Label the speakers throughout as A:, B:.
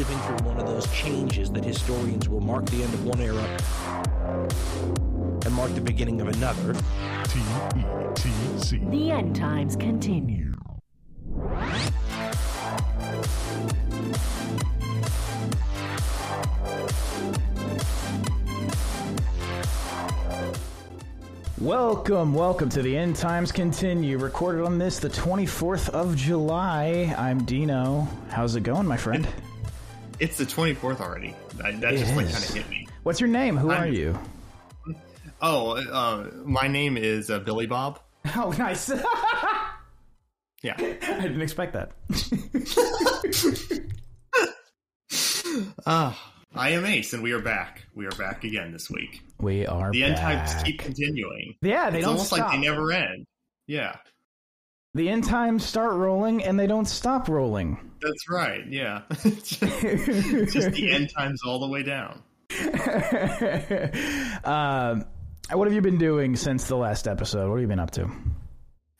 A: living through one of those changes that historians will mark the end of one era and mark the beginning of another.
B: T E T C.
C: The end times continue.
D: Welcome, welcome to the End Times Continue. Recorded on this, the 24th of July. I'm Dino. How's it going, my friend?
E: It's the 24th already. That, that just like kind of hit me.
D: What's your name? Who
E: I'm-
D: are you?
E: Oh, uh, my name is uh, Billy Bob.
D: Oh, nice.
E: Yeah, I
D: didn't expect that.
E: Ah, I am Ace, and we are back. We are back again this week.
D: We are
E: The end times keep continuing.
D: Yeah, they
E: it's
D: don't
E: almost
D: stop.
E: like they never end. Yeah,
D: The end times start rolling and they don't stop rolling.
E: That's right. Yeah, just, just the end times all the way down.
D: um, what have you been doing since the last episode? What have you been up to?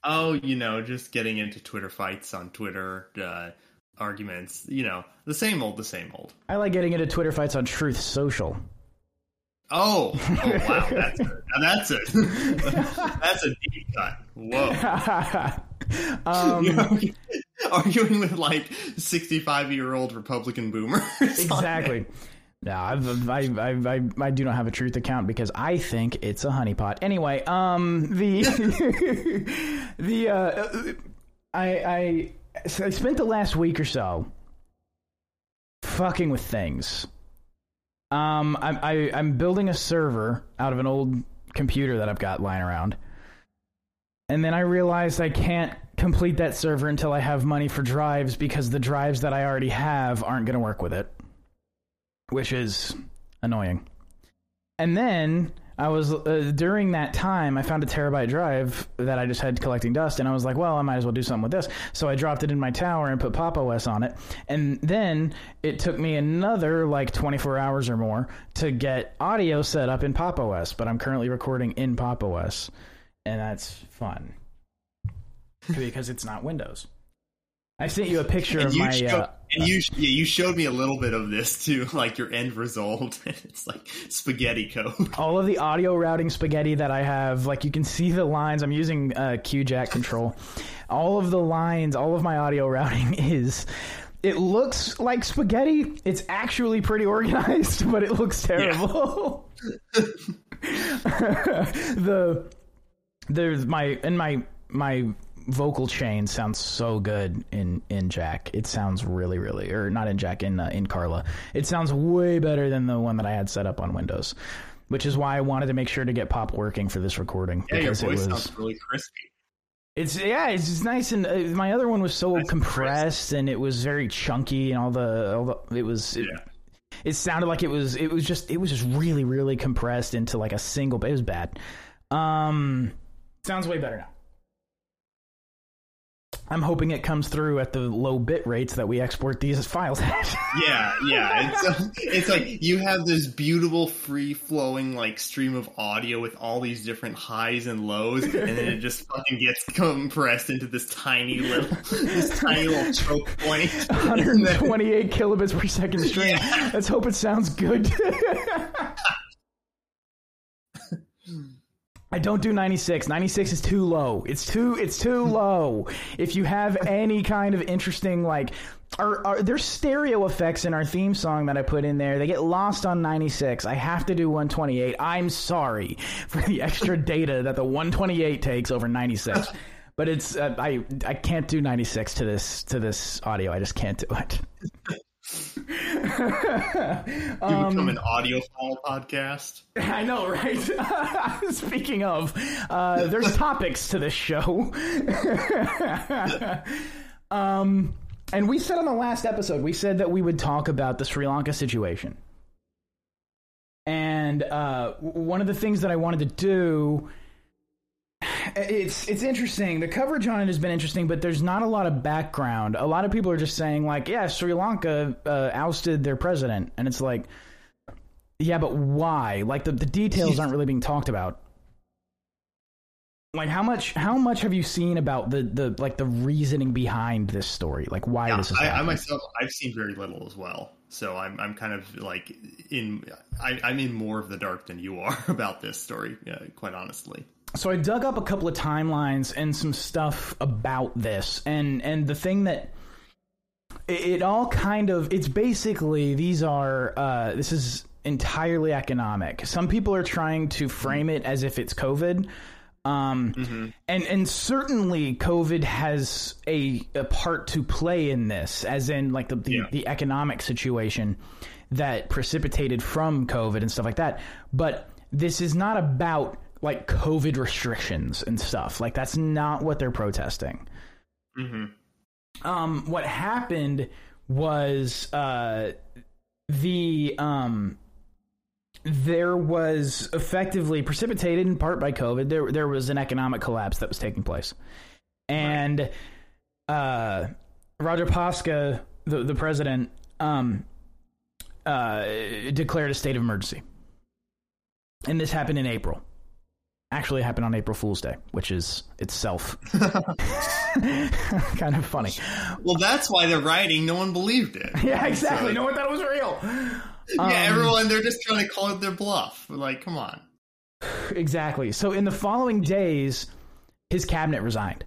E: Oh, you know, just getting into Twitter fights on Twitter, uh, arguments. You know, the same old, the same old.
D: I like getting into Twitter fights on Truth Social.
E: Oh, oh wow, that's a, now that's a that's a deep cut. Whoa.
D: um,
E: arguing with like 65 year old Republican boomers.
D: exactly. No, I've, I, I, I, I do not have a truth account because I think it's a honeypot. Anyway, um, the the uh, I I so I spent the last week or so fucking with things. Um, I, I I'm building a server out of an old computer that I've got lying around, and then I realized I can't complete that server until I have money for drives because the drives that I already have aren't going to work with it which is annoying. And then I was uh, during that time I found a terabyte drive that I just had collecting dust, and I was like, well, I might as well do something with this. So I dropped it in my tower and put Pop OS on it, and then it took me another like 24 hours or more to get audio set up in Pop OS. But I'm currently recording in Pop OS, and that's fun because it's not Windows. I sent you a picture
E: And
D: of my. uh,
E: and you, yeah, you showed me a little bit of this too, like your end result. it's like spaghetti code.
D: all of the audio routing spaghetti that I have, like you can see the lines. I'm using uh, QJack control. All of the lines, all of my audio routing is. It looks like spaghetti. It's actually pretty organized, but it looks terrible. the there's my and my my vocal chain sounds so good in in Jack. It sounds really really or not in Jack in uh, in Carla. It sounds way better than the one that I had set up on Windows. Which is why I wanted to make sure to get pop working for this recording
E: Yeah, your voice
D: was
E: sounds really crispy.
D: it's yeah, it's just nice and uh, my other one was so
E: Nice and
D: compressed and it was very chunky and all the all the it was it,
E: Yeah.
D: it sounded like it was it was just it was just really really compressed into like a single it was bad. Um sounds way better now. I'm hoping it comes through at the low bit rates that we export these files at.
E: Yeah, yeah. It's it's like you have this beautiful, free flowing like stream of audio with all these different highs and lows, and then it just fucking gets compressed into this tiny little this tiny little choke point.
D: 128 kilobits per second stream.
E: Yeah.
D: Let's hope it sounds good. I don't do 96. 96 is too low. It's too it's too low. If you have any kind of interesting like are, are there's stereo effects in our theme song that I put in there. They get lost on 96. I have to do 128. I'm sorry for the extra data that the 128 takes over 96. But it's uh, I I can't do 96 to this to this audio. I just can't do it.
E: you become an audiophile podcast.
D: I know, right? Speaking of, uh, there's topics to this show. um, and we said on the last episode, we said that we would talk about the Sri Lanka situation. And uh, one of the things that I wanted to do, it's it's interesting. The coverage on it has been interesting, but there's not a lot of background. A lot of people are just saying like, "Yeah, Sri Lanka uh, ousted their president," and it's like, yeah, but why? Like the the details aren't really being talked about. like how much how much have you seen about the the like the reasoning behind this story? Like why
E: Yeah,
D: this is
E: I, I myself, I've seen very little as well, so I'm I'm kind of like in I, I'm in more of the dark than you are about this story, yeah, quite honestly.
D: So I dug up a couple of timelines and some stuff about this, and and the thing that it, it all kind of it's basically these are uh, this is entirely economic. Some people are trying to frame it as if it's COVID. Um, and and certainly COVID has a, a part to play in this, as in like the the,
E: Yeah.
D: the economic situation that precipitated from COVID and stuff like that. But this is not about like COVID restrictions and stuff. Like that's not what they're protesting. Um, what happened was uh, the um, there was effectively precipitated in part by COVID. There there was an economic collapse that was taking place, and uh, Rajapaksa, the the president, um, uh, declared a state of emergency, and this happened in April. Actually, happened on April Fool's Day, which is itself kind of funny.
E: Well, that's why they're writing. No one believed it.
D: Yeah, exactly.
E: So-
D: no one thought it was real.
E: yeah,
D: Um,
E: everyone they're just trying to call it their bluff. Like, come on.
D: Exactly. So in the following days, his cabinet resigned.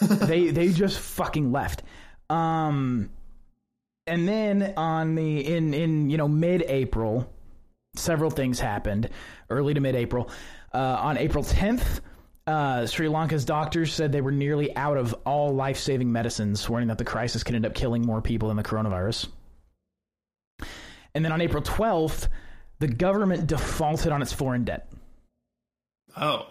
D: they they just fucking left. Um and then on the in in you know mid-April, several things happened, early to mid-April. Uh, on April 10th, uh, Sri Lanka's doctors said they were nearly out of all life-saving medicines, warning that the crisis could end up killing more people than the coronavirus. And then on April 12th, the government defaulted on its foreign debt.
E: Oh,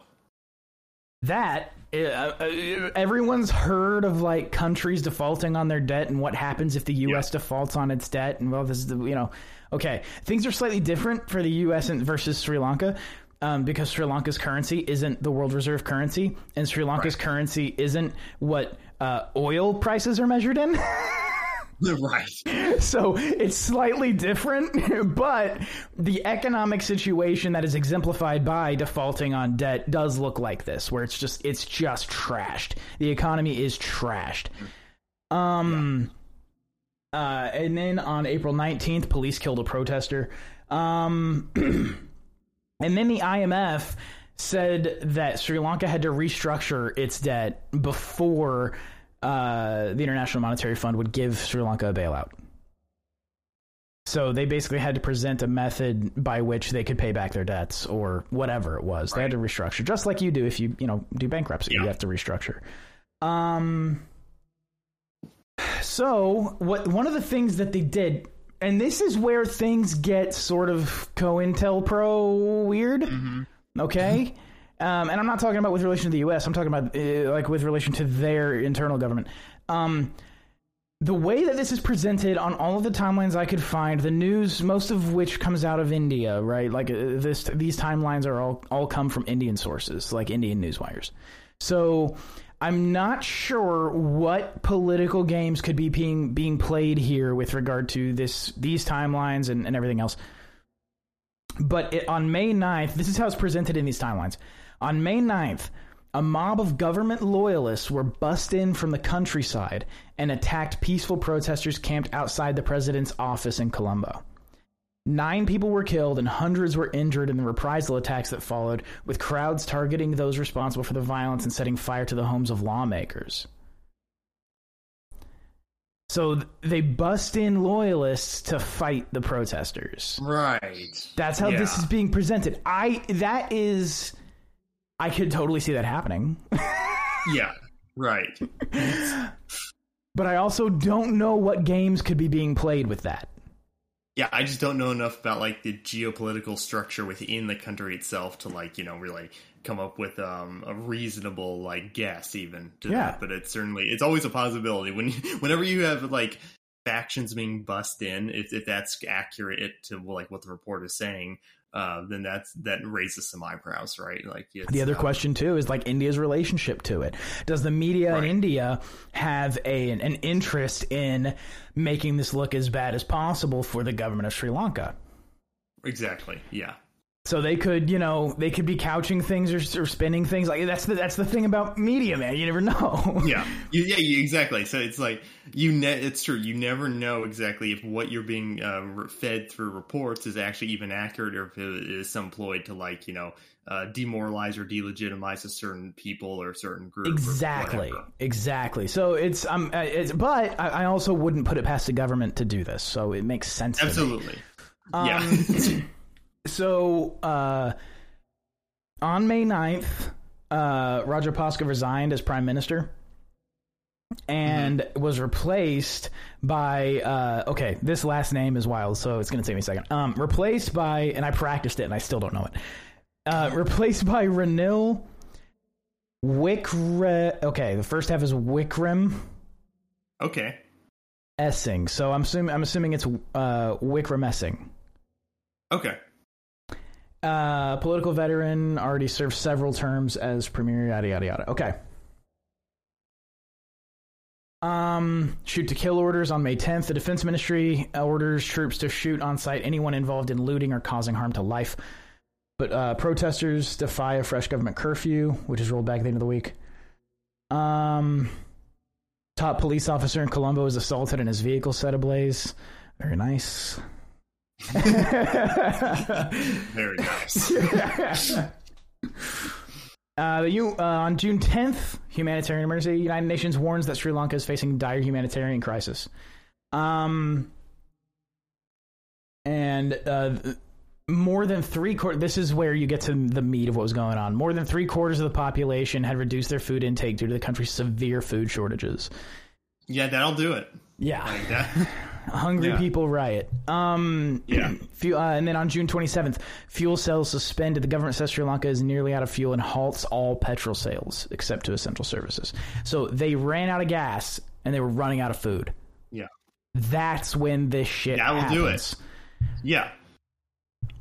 D: That uh, uh, everyone's heard of like countries defaulting on their debt and what happens if the U.S. defaults on its debt and well, this is the you know, okay, things are slightly different for the U.S. and versus Sri Lanka. Um, because Sri Lanka's currency isn't the world reserve currency, and Sri Lanka's currency isn't what uh, oil prices are measured in.
E: right.
D: so it's slightly different, but the economic situation that is exemplified by defaulting on debt does look like this, where it's just it's just trashed. The economy is trashed. Um, uh, and then on April nineteenth, police killed a protester. Um, and then the IMF said that Sri Lanka had to restructure its debt before uh, the International Monetary Fund would give Sri Lanka a bailout. So they basically had to present a method by which they could pay back their debts or whatever it was. They had to restructure, just like you do if you you know do bankruptcy. You have to restructure. Um. So what? One of the things that they did, and this is where things get sort of COINTELPRO weird. Okay. Um, and I'm not talking about with relation to the U.S. I'm talking about uh, like with relation to their internal government. Um, the way that this is presented on all of the timelines I could find, the news, most of which comes out of India, right? Like uh, this, these timelines are all all come from Indian sources, like Indian news wires. So I'm not sure what political games could be being being played here with regard to this these timelines and, and everything else. But it, on May 9th, this is how it's presented in these timelines. On May 9th, a mob of government loyalists were bussed in from the countryside and attacked peaceful protesters camped outside the president's office in Colombo. Nine people were killed and hundreds were injured in the reprisal attacks that followed, with crowds targeting those responsible for the violence and setting fire to the homes of lawmakers. So they bust in loyalists to fight the protesters.
E: Right.
D: That's how this is being presented. I that is I could totally see that happening.
E: Yeah. Right.
D: but I also don't know what games could be being played with that.
E: Yeah, I just don't know enough about like the geopolitical structure within the country itself to like you know really come up with um, a reasonable like guess even to
D: Yeah.
E: that. But it's certainly it's always a possibility when whenever you have like factions being bussed in, if, if that's accurate to like what the report is saying, uh, then that's that raises some eyebrows, right? Like
D: The other
E: uh,
D: question too is like India's relationship to it. Does the media in India have a an, an interest in making this look as bad as possible for the government of Sri Lanka?
E: exactly, yeah.
D: So they could, you know, they could be couching things or, or spinning things. Like that's the that's the thing about media, man. You never know.
E: yeah, you, yeah, you, exactly. So it's like you. Ne- it's true. You never know exactly if what you're being uh, fed through reports is actually even accurate, or if it is some ploy to like you know uh, demoralize or delegitimize a certain people or a certain group.
D: Exactly. Exactly. So it's um, uh, it's, but I, I also wouldn't put it past the government to do this. So it makes sense.
E: Absolutely.
D: Um,
E: yeah.
D: So uh, on May 9th, uh, Rajapaksa resigned as prime minister and was replaced by uh, okay this last name is wild so it's going to take me a second. Um, replaced by and i practiced it and i still don't know it. Uh, replaced by Ranil Wikre, okay the first half is wikram
E: okay.
D: essing. So i'm assuming i'm assuming it's uh, wikram essing.
E: Okay.
D: Uh, political veteran, already served several terms as premier, yada yada yada. Okay. Um, shoot to kill orders on May 10th. The Defense Ministry orders troops to shoot on sight anyone involved in looting or causing harm to life. But uh, protesters defy a fresh government curfew, which is rolled back at the end of the week. Um, top police officer in Colombo is assaulted and his vehicle set ablaze. Very nice.
E: Very nice.
D: Uh, the U, uh, on June 10th, humanitarian emergency. United Nations warns that Sri Lanka is facing dire humanitarian crisis. Um, and uh, more than three quarters. This is where you get to the meat of what was going on. More than three quarters of the population had reduced their food intake due to the country's severe food shortages.
E: yeah, that'll do it.
D: Yeah,
E: Like that.
D: hungry
E: Yeah.
D: people riot. Um,
E: Yeah.
D: Fuel, uh, and then on June 27th, fuel sales suspended. The government says Sri Lanka is nearly out of fuel and halts all petrol sales except to essential services. So they ran out of gas and they were running out of food.
E: Yeah.
D: That's when this shit
E: That will do it. Yeah.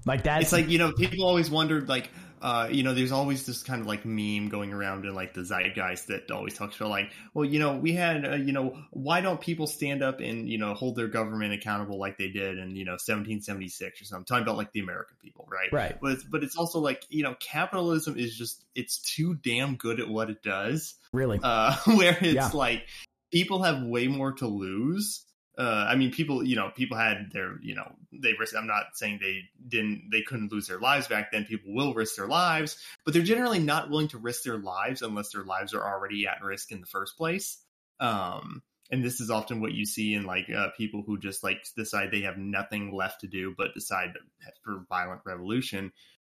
D: Like that.
E: it's like you know people always wondered like uh you know there's always this kind of like meme going around in like the zeitgeist that always talks about like well you know we had uh, you know why don't people stand up and you know hold their government accountable like they did in you know 1776 or something talking about like the american people right
D: Right.
E: but it's, but it's also like you know capitalism is just it's too damn good at what it does
D: really
E: uh, where it's
D: Yeah.
E: like people have way more to lose. Uh, I mean, people, you know, people had their, you know, they risk. I'm not saying they didn't, they couldn't lose their lives back then. People will risk their lives, but they're generally not willing to risk their lives unless their lives are already at risk in the first place. Um, and this is often what you see in like uh, people who just like decide they have nothing left to do but decide for violent revolution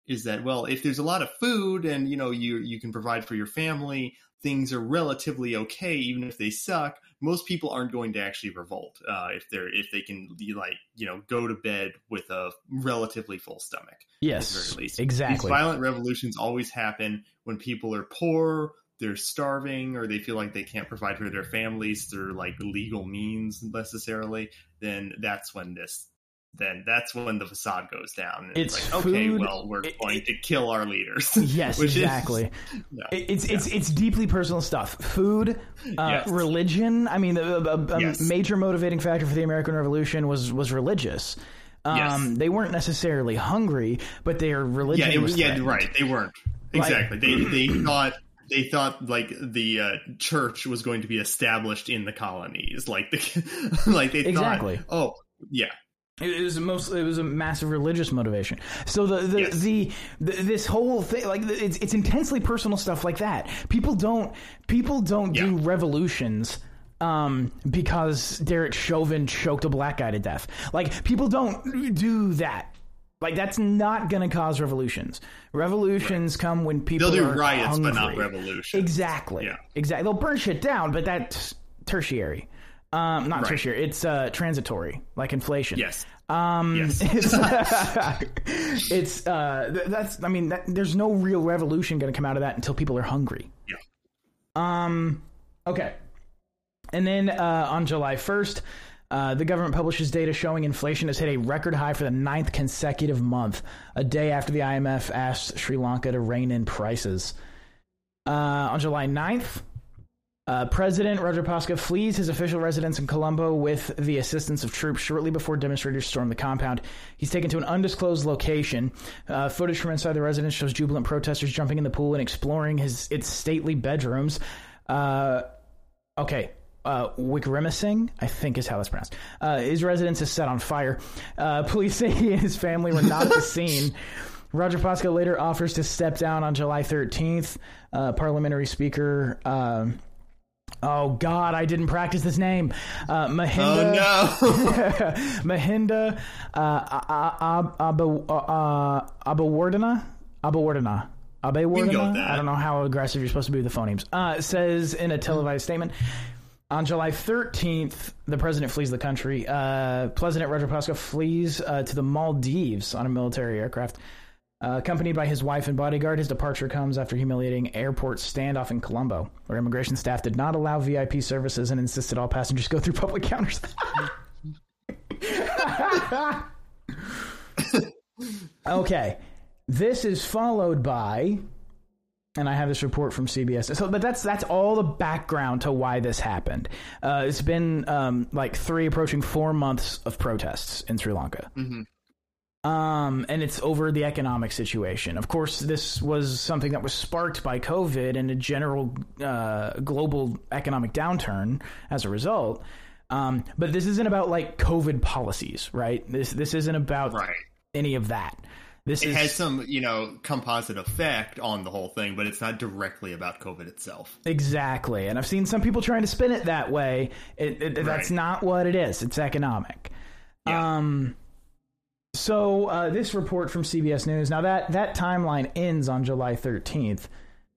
E: is that well if there's a lot of food and you know you you can provide for your family things are relatively okay even if they suck most people aren't going to actually revolt uh, if they're if they can like you know go to bed with a relatively full stomach at the
D: yes,
E: very least
D: exactly.
E: these violent revolutions always happen when people are poor they're starving or they feel like they can't provide for their families through like legal means necessarily then that's when this then that's when the facade goes down And
D: It's
E: like okay
D: food-
E: well we're
D: it-
E: going to kill our leaders
D: Yes,
E: Which is-
D: exactly.
E: yeah.
D: It's it's it's deeply personal stuff. Food, uh,
E: Yes.
D: religion. I mean, a, a- a
E: Yes.
D: major motivating factor for the American Revolution was was religious. Um,
E: Yes.
D: They weren't necessarily hungry, but their religion
E: yeah, it
D: was
E: yeah, right. They weren't exactly. they they thought they thought like the uh, church was going to be established in the colonies, like the like they
D: Exactly.
E: thought. Oh, yeah,
D: It was most. It was a massive religious motivation. So the the,
E: Yes.
D: the, the this whole thing, like it's it's intensely personal stuff like that. People don't people don't do revolutions. Um, because Derek Chauvin choked a black guy to death. Like people don't do that. Like that's not going to cause revolutions. Revolutions come when people
E: they'll do
D: are
E: riots, but not
D: hungry. Exactly.
E: Yeah.
D: Exactly. They'll burn shit down, but that's tertiary. Um, not
E: Right.
D: tertiary. It's uh, transitory, like inflation.
E: Yes,
D: Um,
E: Yes.
D: it's, it's uh, th- that's. I mean, that, there's no real revolution going to come out of that until people are hungry.
E: Yeah.
D: Um. Okay. And then uh, on July 1st, uh, the government publishes data showing inflation has hit a record high for the ninth consecutive month, a day after the IMF asked Sri Lanka to rein in prices. Uh, on July 9th, Uh, President Rajapaksa flees his official residence in Colombo with the assistance of troops shortly before demonstrators storm the compound. He's taken to an undisclosed location. Uh, footage from inside the residence shows jubilant protesters jumping in the pool and exploring his its stately bedrooms. Uh, okay. Uh, Wickremesing, I think is how that's pronounced. Uh, his residence is set on fire. Uh, police say he and his family were not at the scene. Rajapaksa later offers to step down on July 13th. Uh, parliamentary speaker. Um, Oh God, I didn't practice this name. Uh, Mahinda.
E: Oh no!
D: Mahinda uh. Uh,
E: with
D: Abawardana.
E: that.
D: I don't know how aggressive you're supposed to be with the phonemes. Uh, says in a televised statement. On July 13th, the president flees the country. Uh, President Rajapaksa flees uh, to the Maldives on a military aircraft. Uh, accompanied by his wife and bodyguard, his departure comes after humiliating airport standoff in Colombo, where immigration staff did not allow VIP services and insisted all passengers go through public counters. okay, this is followed by, and I have this report from CBS. So, but that's that's all the background to why this happened. Uh, it's been um, like three, approaching four months of protests in Sri Lanka. Um, and it's over the economic situation. Of course, this was something that was sparked by COVID and a general uh, global economic downturn as a result. Um, but this isn't about like COVID policies, right? This this isn't about
E: right.
D: any of that. This
E: It
D: is
E: has some, you know, composite effect on the whole thing, but it's not directly about COVID itself.
D: exactly, and I've seen some people trying to spin it that way. It, it, That's not what it is. It's economic.
E: Yeah.
D: Um, so uh, this report from CBS News. Now that that timeline ends on July 13th,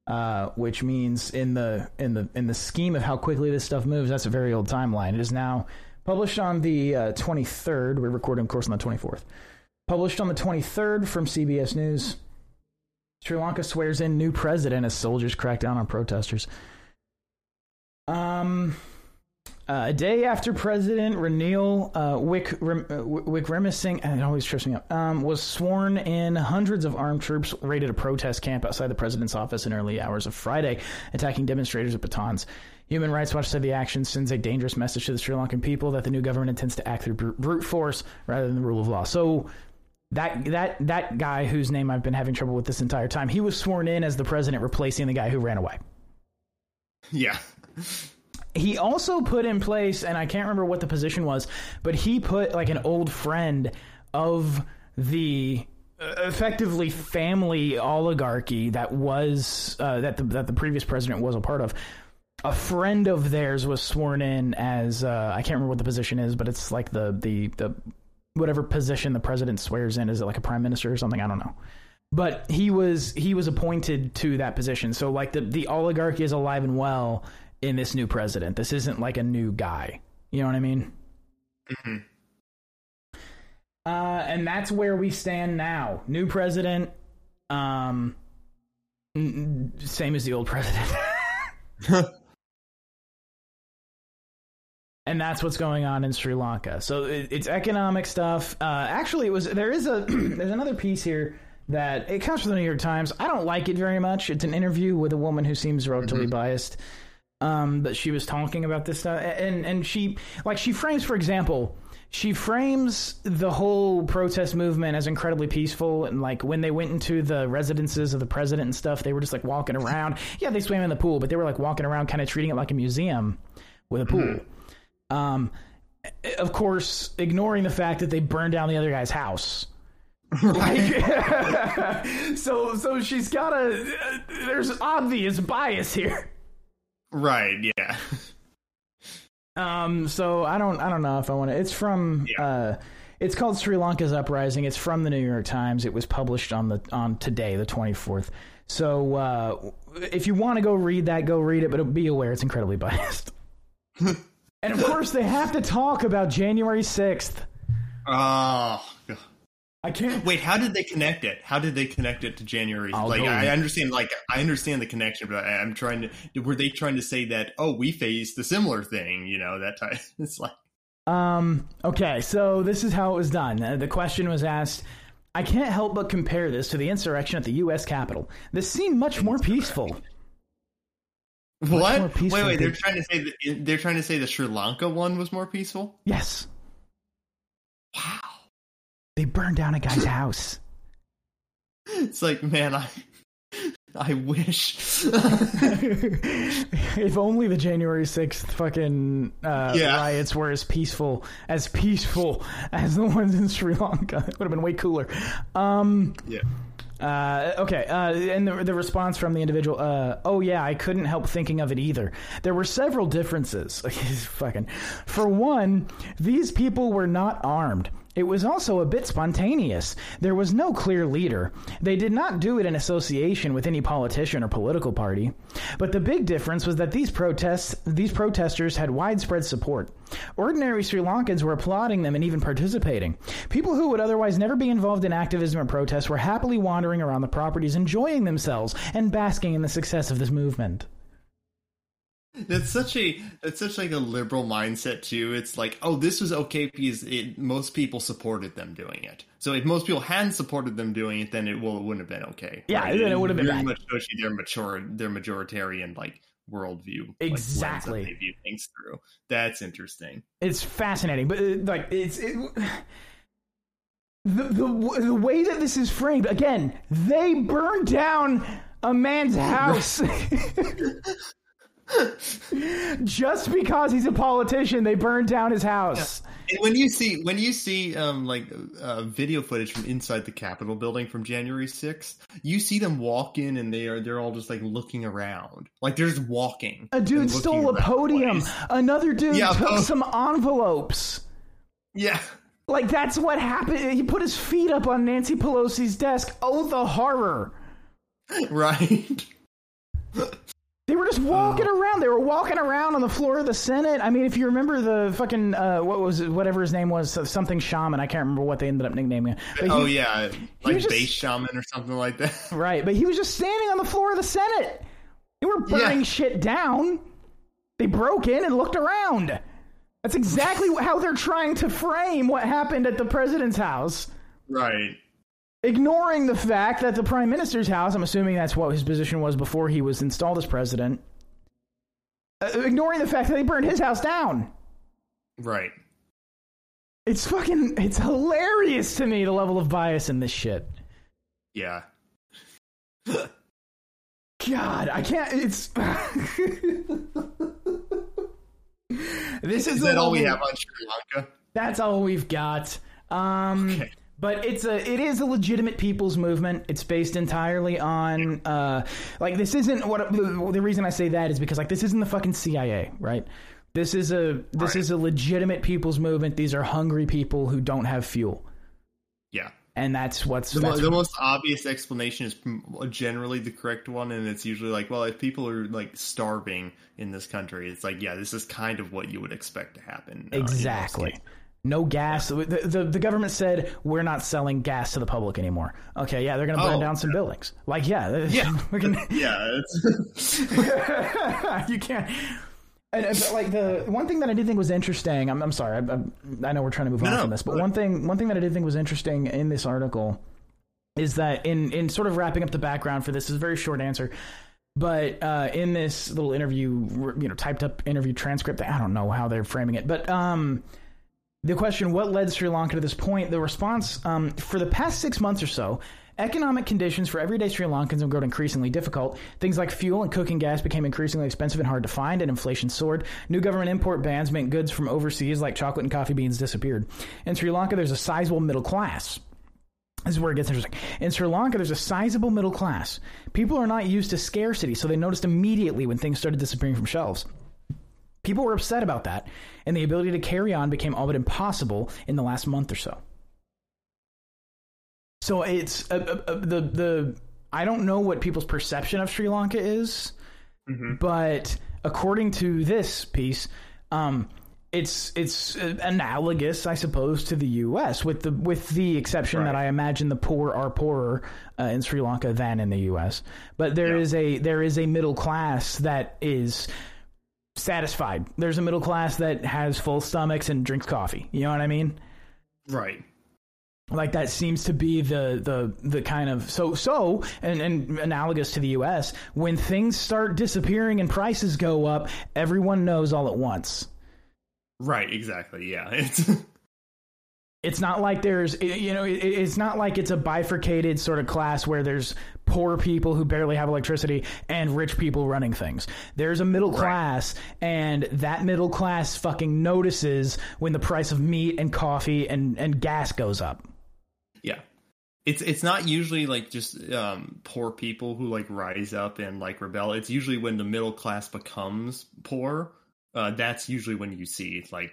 D: uh, which means in the in the in the scheme of how quickly this stuff moves, that's a very old timeline. It is now published on the uh, 23rd. We're recording, of course, on the 24th. Published on the 23rd from CBS News. Sri Lanka swears in new president as soldiers crack down on protesters. Um, uh, a day after President Ranil uh, Wick, Rem, uh, it always trips me up, um, was sworn in, hundreds of armed troops raided a protest camp outside the president's office in early hours of Friday, attacking demonstrators with batons. Human Rights Watch said the action sends a dangerous message to the Sri Lankan people that the new government intends to act through brute force rather than the rule of law. So that that that guy whose name I've been having trouble with this entire time, he was sworn in as the president, replacing the guy who ran away.
E: Yeah.
D: He also put in place and i can't remember what the position was but he put like an old friend of the uh, effectively family oligarchy that was uh, that the that the previous president was a part of a friend of theirs was sworn in as uh, I can't remember what the position is, but it's like the the the whatever position the president swears in. Is it like a prime minister or something? I don't know. But he was he was appointed to that position. So like the the oligarchy is alive and well in this new president. This isn't like a new guy. You know what I mean?
E: Mhm.
D: Uh, and that's where we stand now. New president. Um, same as the old president. and that's what's going on in Sri Lanka. So it, it's economic stuff. Uh, actually, it was there is a there's another piece here that it comes from the New York Times. I don't like it very much. It's an interview with a woman who seems relatively biased. Um, but she was talking about this stuff, and and she like she frames, for example, she frames the whole protest movement as incredibly peaceful, and like when they went into the residences of the president and stuff, they were just like walking around. Yeah, they swam in the pool, but they were like walking around, kind of treating it like a museum with a pool. Um, of course, ignoring the fact that they burned down the other guy's house. Like, so so she's got a there's obvious bias here.
E: Right. Yeah.
D: Um, so I don't I don't know if I want to. It's from
E: Yeah.
D: uh, it's called Sri Lanka's Uprising. It's from the New York Times. It was published on the on today, the twenty fourth. So uh, if you want to go read that, go read it. But be aware, it's incredibly biased. and of course, they have to talk about January sixth.
E: Oh. God.
D: I can't.
E: Wait, how did they connect it? How did they connect it to January?
D: I'll
E: like, I understand, like, I understand the connection, but I, I'm trying to. Were they trying to say that? Oh, we faced a similar thing, you know? That time, it's like,
D: Um, okay, so this is how it was done. Uh, the question was asked I can't help but compare this to the insurrection at the U.S. Capitol. This seemed much more peaceful.
E: What?
D: more peaceful,
E: wait, wait. They're trying to say that they're trying to say the Sri Lanka one was more peaceful.
D: Yes,
E: Wow.
D: They burned down a guy's house.
E: It's like, man, I, I wish.
D: if only the January 6th fucking uh,
E: Yeah.
D: riots were as peaceful as peaceful as the ones in Sri Lanka. It would have been way cooler. Um,
E: yeah.
D: uh, okay, uh, and the, the response from the individual, uh, oh yeah, I couldn't help thinking of it either. There were several differences. Fucking, for one, these people were not armed. It was also a bit spontaneous. There was no clear leader. They did not do it in association with any politician or political party. But the big difference was that these protests, these protesters had widespread support. Ordinary Sri Lankans were applauding them and even participating. People who would otherwise never be involved in activism or protests were happily wandering around the properties, enjoying themselves and basking in the success of this movement.
E: That's such a that's such like a liberal mindset too. It's like, oh, this was okay because it, most people supported them doing it. So if most people hadn't supported them doing it, then it well, it wouldn't have been okay.
D: Yeah, then it would have been
E: very much shows you their mature, their majoritarian like worldview, like, that
D: Exactly.
E: they view things through. That's interesting.
D: It's fascinating, but uh, like it's it, the the the way that this is framed. Again, they burned down a man's house. Just because he's a politician, they burned down his house.
E: And when you see when you see um like uh, video footage from inside the Capitol building from January 6th, you see them walk in and they are they're all just like looking around, like they're just walking.
D: A dude stole a podium. Another dude
E: Yeah,
D: took
E: oh.
D: some envelopes.
E: Yeah,
D: Like that's what happened. He put his feet up on Nancy Pelosi's desk. Oh, the horror!
E: right.
D: They were just walking around. They were walking around on the floor of the Senate. I mean, if you remember the fucking uh, what was it, whatever his name was, something shaman. I can't remember what they ended up nicknaming him. But
E: oh
D: he-
E: yeah, like
D: just-
E: base shaman or something like that.
D: right. But he was just standing on the floor of the Senate. They were burning
E: Yeah.
D: shit down. They broke in and looked around. That's exactly how they're trying to frame what happened at the president's house.
E: right.
D: Ignoring the fact that the prime minister's house i'm assuming that's what his position was before he was installed as president uh, ignoring the fact that they burned his house down
E: Right.
D: it's fucking it's hilarious to me the level of bias in this shit
E: Yeah.
D: god i can't it's this is,
E: Is that all we have on Sri Lanka?
D: That's all we've got. Um,
E: Okay.
D: But it's a it is a legitimate people's movement. It's based entirely on uh, like this isn't what the, the reason I say that is because like this isn't the fucking CIA, right? This is a this
E: Right.
D: is a legitimate people's movement. These are hungry people who don't have fuel,
E: Yeah.
D: and that's what's
E: The,
D: that's
E: the most obvious explanation is generally the correct one, and it's usually like, well, if people are like starving in this country, it's like, yeah, this is kind of what you would expect to happen. uh, in most
D: Exactly.
E: cases.
D: No gas. The, the the government said we're not selling gas to the public anymore. Okay, yeah, they're going to burn
E: Oh,
D: down some buildings. Like, yeah,
E: Yeah.
D: can,
E: Yeah.
D: You can't. And, but, like the one thing that I did think was interesting. I'm, I'm sorry. I, I, I know we're trying to move on from this, but one thing one thing that I did think was interesting in this article is that in in sort of wrapping up the background for this, this is a very short answer. But uh, in this little interview, you know, typed up interview transcript, I don't know how they're framing it, but um, the question, what led Sri Lanka to this point? The response, um, for the past six months or so, economic conditions for everyday Sri Lankans have grown increasingly difficult. Things like fuel and cooking gas became increasingly expensive and hard to find, and inflation soared. New government import bans meant goods from overseas, like chocolate and coffee beans, disappeared. In Sri Lanka, there's a sizable middle class. This is where it gets interesting. In Sri Lanka, there's a sizable middle class. People are not used to scarcity, so they noticed immediately when things started disappearing from shelves. People were upset about that, and the ability to carry on became all but impossible in the last month or so. So it's uh, uh, uh, the the I don't know what people's perception of Sri Lanka is, but according to this piece, um, it's it's uh, analogous, I suppose, to the U.S. with the with the exception that I imagine the poor are poorer uh, in Sri Lanka than in the U.S. But there
E: Yeah.
D: is a there is a middle class that is satisfied. There's a middle class that has full stomachs and drinks coffee. You know what I mean?
E: right.
D: like that seems to be the the the kind of so so and, and analogous to the US when things start disappearing and prices go up everyone knows all at once
E: Right, exactly. Yeah. It's
D: it's not like there's you know it's not like it's a bifurcated sort of class where there's poor people who barely have electricity and rich people running things there's a middle class and that middle class fucking notices when the price of meat and coffee and and gas goes up
E: yeah. It's it's not usually like just um poor people who like rise up and like rebel. It's usually when the middle class becomes poor. Uh that's usually when you see like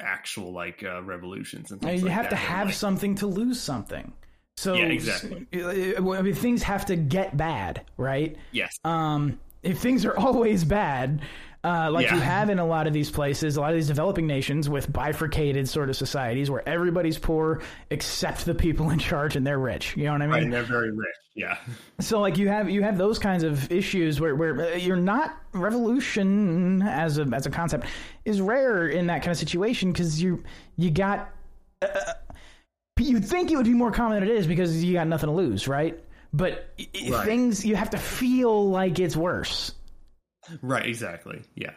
E: actual like uh revolutions and things
D: you
E: like
D: have
E: that.
D: to have
E: like,
D: something to lose something so
E: Yeah, exactly.
D: I mean, things have to get bad, right?
E: Yes.
D: um, if things are always bad, uh, like
E: Yeah.
D: you have in a lot of these places, a lot of these developing nations with bifurcated sort of societies where everybody's poor except the people in charge and they're rich. You know what I mean?
E: and they're very rich. Yeah.
D: So like you have you have those kinds of issues where where uh, you're not revolution as a as a concept is rare in that kind of situation because you you got. Uh, you'd think it would be more common than it is because you got nothing to lose, right? But
E: Right.
D: things you have to feel like it's worse.
E: Right, exactly. Yeah.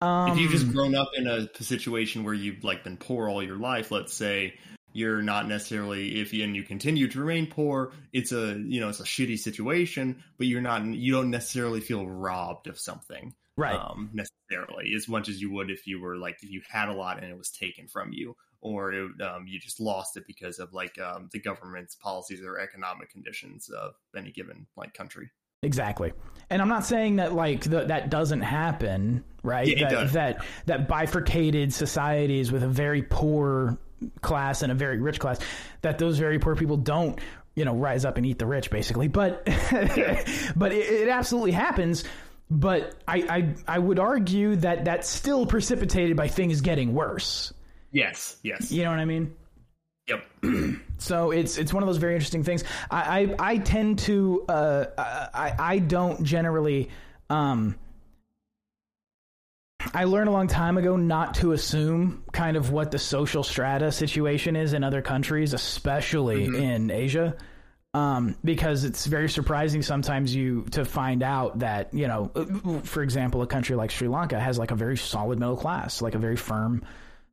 D: Um,
E: if you've just grown up in a situation where you've like been poor all your life let's say you're not necessarily if you and you continue to remain poor it's a you know it's a shitty situation but you're not you don't necessarily feel robbed of something
D: Right.
E: um necessarily as much as you would if you were like if you had a lot and it was taken from you or it, um, you just lost it because of like um, the government's policies or economic conditions of any given like country
D: Exactly. And I'm not saying that like the, that doesn't happen, right?
E: Yeah,
D: that, that that bifurcated societies with a very poor class and a very rich class, that those very poor people don't, you know, rise up and eat the rich, basically. But but it, it absolutely happens. But I, I I would argue that that's still precipitated by things getting worse.
E: yes yes
D: You know what I mean?
E: yep
D: So it's it's one of those very interesting things. I I, I tend to uh, I I don't generally um, I learned a long time ago not to assume kind of what the social strata situation is in other countries, especially in Asia. Um, because it's very surprising sometimes you to find out that you know, for example, a country like Sri Lanka has like a very solid middle class, like a very firm,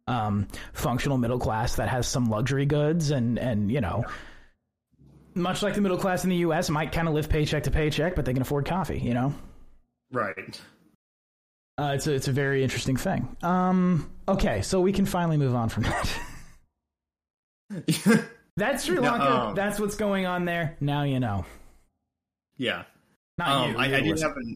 D: um, functional middle class that has some luxury goods and and you know, much like the middle class in the U.S. might kind of live paycheck to paycheck, but they can afford coffee. You know,
E: right
D: uh, it's a it's a very interesting thing. Um, okay, so we can finally move on from that. That's Sri
E: No,
D: Lanka.
E: um,
D: That's what's going on there. Now you know.
E: yeah
D: Not
E: um,
D: you.
E: I, I did have an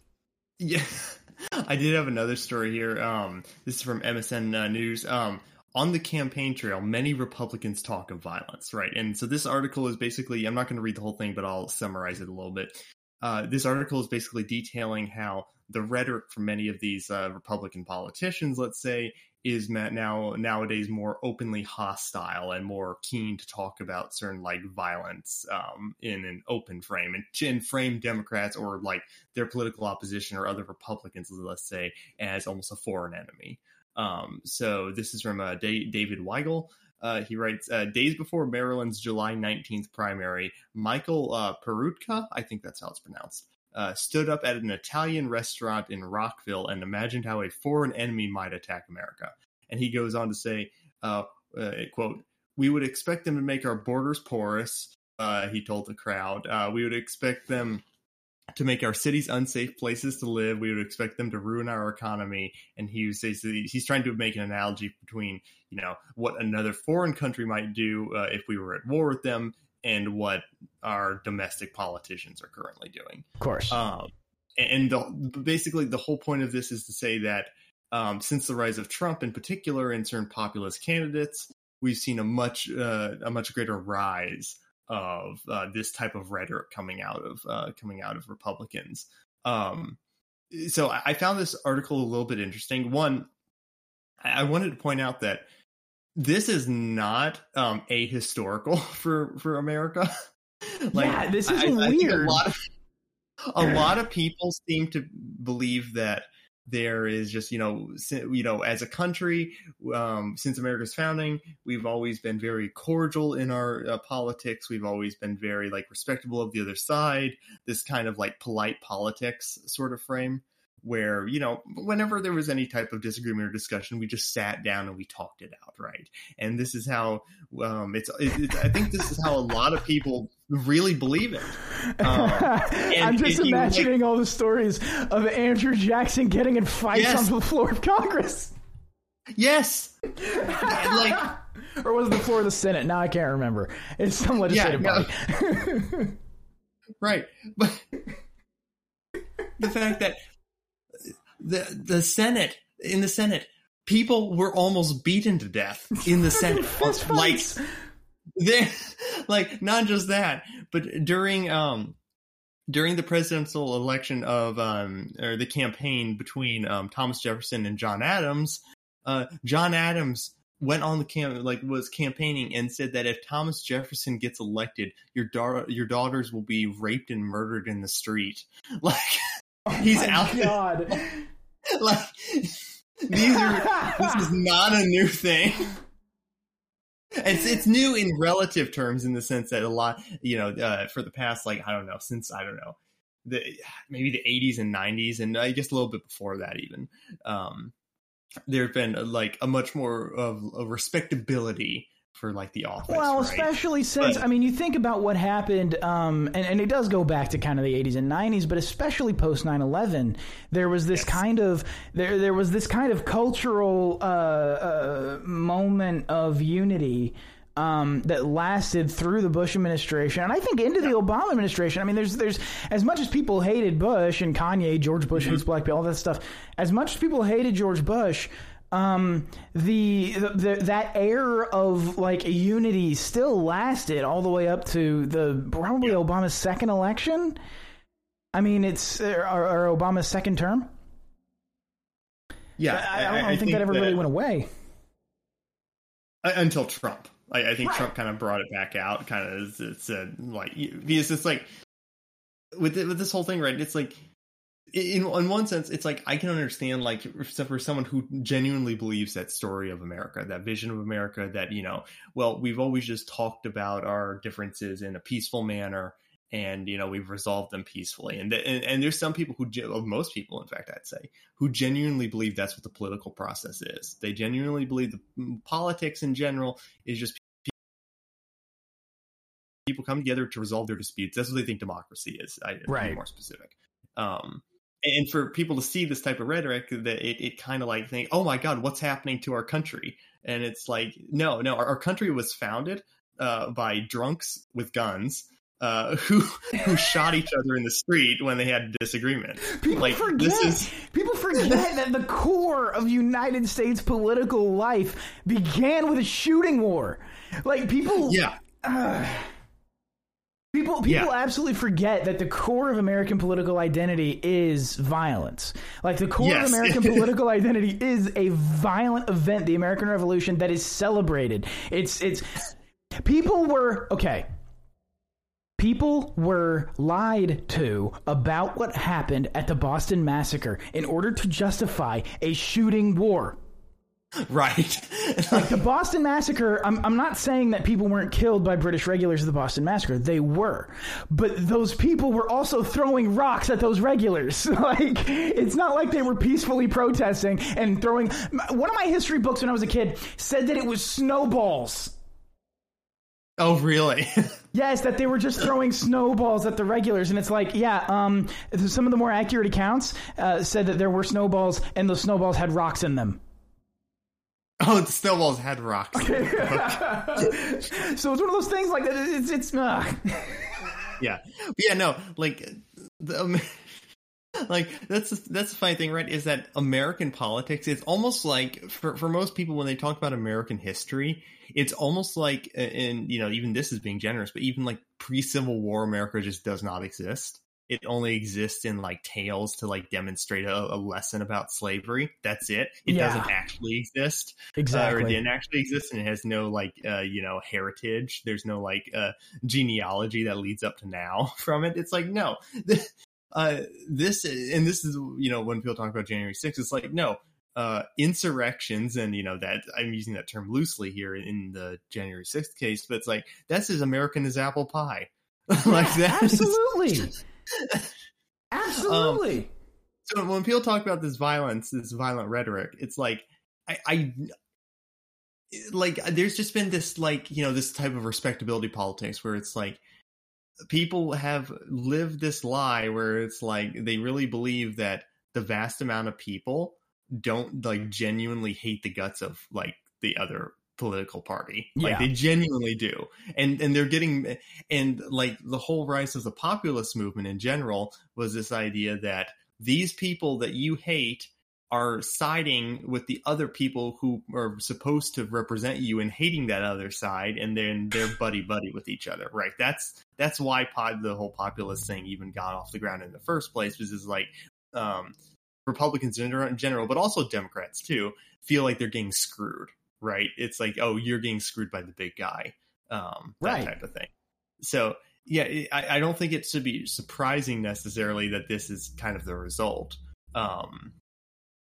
E: yeah, I did have another story here. Um, this is from MSN uh, News. Um, on the campaign trail, many Republicans talk of violence, right? And so this article is basically, I'm not going to read the whole thing, but I'll summarize it a little bit. Uh, this article is basically detailing how the rhetoric from many of these uh, Republican politicians, let's say, is now nowadays more openly hostile and more keen to talk about certain like violence um, in an open frame and, and frame Democrats or like their political opposition or other Republicans, let's say, as almost a foreign enemy. Um, so this is from uh, da- David Weigel. Uh, he writes, uh, days before Maryland's July 19th primary, Michael uh, Peroutka, I think that's how it's pronounced, uh, stood up at an Italian restaurant in Rockville and imagined how a foreign enemy might attack America. And he goes on to say, uh, uh, quote, we would expect them to make our borders porous, uh, he told the crowd. Uh, we would expect them to make our cities unsafe places to live. We would expect them to ruin our economy. And he basically, he's trying to make an analogy between, you know, what another foreign country might do uh, if we were at war with them and what our domestic politicians are currently doing.
D: Of course.
E: Um, and the, basically, the whole point of this is to say that um, since the rise of Trump, in particular, and certain populist candidates, we've seen a much uh, a much greater rise of uh, this type of rhetoric coming out of uh, coming out of Republicans. Um, so I found this article a little bit interesting. One, I wanted to point out that this is not um, ahistorical for for America.
D: Yeah, this is
E: think
D: weird.
E: A lot of a lot of people seem to believe that there is just you know you know as a country um, since america's founding we've always been very cordial in our uh, politics we've always been very like respectable of the other side this kind of like polite politics sort of frame where you know whenever there was any type of disagreement or discussion we just sat down and we talked it out right and this is how um, it's, it, it's i think this is how a lot of people really believe it um, and
D: I'm just
E: if you, like-
D: imagining all the stories of Andrew Jackson getting in fights
E: Yes.
D: on the floor of Congress.
E: yes like
D: Or was it the floor of the Senate? Now I can't remember. It's some legislative
E: no.
D: body.
E: right but the fact that the the senate in the senate people were almost beaten to death in the senate like they like not just that but during um during the presidential election of um or the campaign between um Thomas Jefferson and John Adams uh John Adams went on the cam like was campaigning and said that if Thomas Jefferson gets elected your daughter your daughters will be raped and murdered in the street. Like he's
D: My
E: out there
D: God.
E: like these are this is not a new thing. It's it's new in relative terms in the sense that a lot you know uh, for the past like I don't know since I don't know the maybe the 80s and 90s and I guess a little bit before that even um, there have been uh, like a much more of a respectability for like the office.
D: Well,
E: right?
D: especially since
E: But-
D: I mean, you think about what happened, um, and, and it does go back to kind of the 80s and 90s, but especially post 9/11, there was this kind of there there was this kind of cultural uh, uh, moment of unity. Um, that lasted through the Bush administration, and I think into the Obama administration. I mean, there's there's as much as people hated Bush and Kanye, George Bush hates black people, all that stuff. As much as people hated George Bush, um, the, the that air of like unity still lasted all the way up to the probably Obama's second election. I mean, it's or, or Obama's second term.
E: yeah,
D: I, I don't think, that ever really went away.
E: Uh, until Trump. I, I think
D: Right.
E: Trump kind of brought it back out. Kind of it said like because it's like with it, with this whole thing, right? It's like in in one sense, it's like I can understand like for for someone who genuinely believes that story of America, that vision of America, that you know, well, we've always just talked about our differences in a peaceful manner. And you know we've resolved them peacefully, and, and and there's some people who, most people, in fact, I'd say, who genuinely believe that's what the political process is. They genuinely believe the mm, politics in general is just people come together to resolve their disputes. That's what they think democracy is. I, to be
D: Right.
E: More specific. Um, and for people to see this type of rhetoric, that it, it kind of like think, oh my god, what's happening to our country? And it's like, no, no, our, our country was founded uh, by drunks with guns. Uh, who who shot each other in the street when they had disagreement.
D: People
E: like
D: forget.
E: this is
D: People forget that the core of United States political life began with a shooting war. Like people,
E: yeah
D: People people
E: Yeah.
D: absolutely forget that the core of American political identity is violence. Like the core
E: Yes.
D: of American political identity is a violent event, the American Revolution that is celebrated. It's it's people were okay. People were lied to about what happened at the Boston Massacre in order to justify a shooting war.
E: right.
D: Like the Boston Massacre, I'm, I'm not saying that people weren't killed by British regulars of the Boston Massacre. They were. But those people were also throwing rocks at those regulars. like, it's not like they were peacefully protesting and throwing. One of my history books when I was a kid said that it was snowballs.
E: oh really?
D: Yes, that they were just throwing snowballs at the regulars, and it's like, yeah. Um, some of the more accurate accounts uh, said that there were snowballs, and those snowballs had rocks in them.
E: oh, the snowballs had rocks.
D: so it's one of those things like that. It's it's. Uh.
E: yeah but yeah no like the um, like that's that's the funny thing right is that american politics it's almost like for, for most people when they talk about american history it's almost like and you know even this is being generous but even like pre-civil war america just does not exist it only exists in like tales to like demonstrate a, a lesson about slavery that's it it
D: Yeah.
E: doesn't actually exist uh, or
D: Exactly.
E: it didn't actually exist and it has no like uh, you know heritage there's no like uh, genealogy that leads up to now from it it's like no uh, this and this is you know when people talk about January 6th, it's like no uh, insurrections and you know that I'm using that term loosely here in the January 6th case, but it's like that's as American as apple pie. like that. is-
D: Absolutely. Absolutely.
E: so when people talk about this violence, this violent rhetoric, it's like I, I like there's just been this like you know this type of respectability politics where it's like people have lived this lie where it's like they really believe that the vast amount of people don't like genuinely hate the guts of like the other political party. Like
D: Yeah.
E: they genuinely do. And and they're getting and like the whole rise of the populist movement in general was this idea that these people that you hate are siding with the other people who are supposed to represent you and hating that other side and then they're buddy buddy with each other right? That's that's why pod the whole populist thing even got off the ground in the first place was is like um republicans in general but also democrats too feel like they're getting screwed right it's like oh you're getting screwed by the big guy um that
D: Right.
E: type of thing so yeah I, I don't think it should be surprising necessarily that this is kind of the result um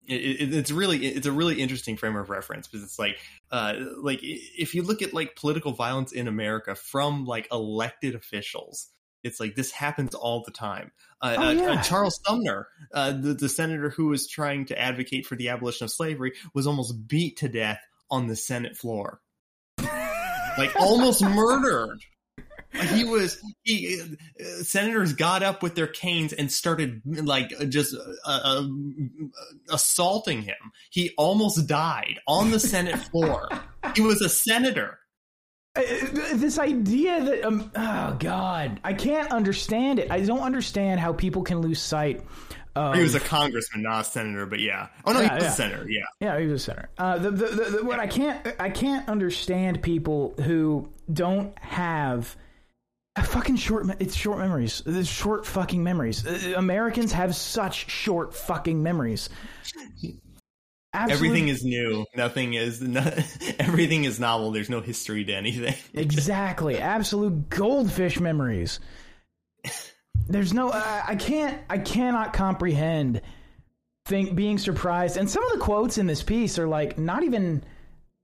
E: it, it, it's really it's a really interesting frame of reference because it's like uh like if you look at like political violence in america from like elected officials it's like this happens all the time uh,
D: Oh,
E: uh,
D: yeah.
E: uh, charles sumner uh, the, the senator who was trying to advocate for the abolition of slavery was almost beat to death on the senate floor. Like almost murdered. He was he uh, senators got up with their canes and started like just uh, uh, assaulting him. He almost died on the senate floor. He was a senator.
D: Uh, this idea that um, oh god. I can't understand it. I don't understand how people can lose sight of
E: he was a congressman not a senator but yeah oh no
D: Yeah,
E: he was
D: yeah.
E: a senator yeah
D: yeah he was a senator. uh, the, the, the, the, what i can't i can't understand people who don't have a fucking short it's short memories it's short fucking memories Uh, americans have such short fucking memories Absolute-
E: everything is new nothing is no, everything is novel there's no history to anything
D: Exactly. Absolute goldfish memories. There's no uh, I can't I cannot comprehend think being surprised and some of the quotes in this piece are like not even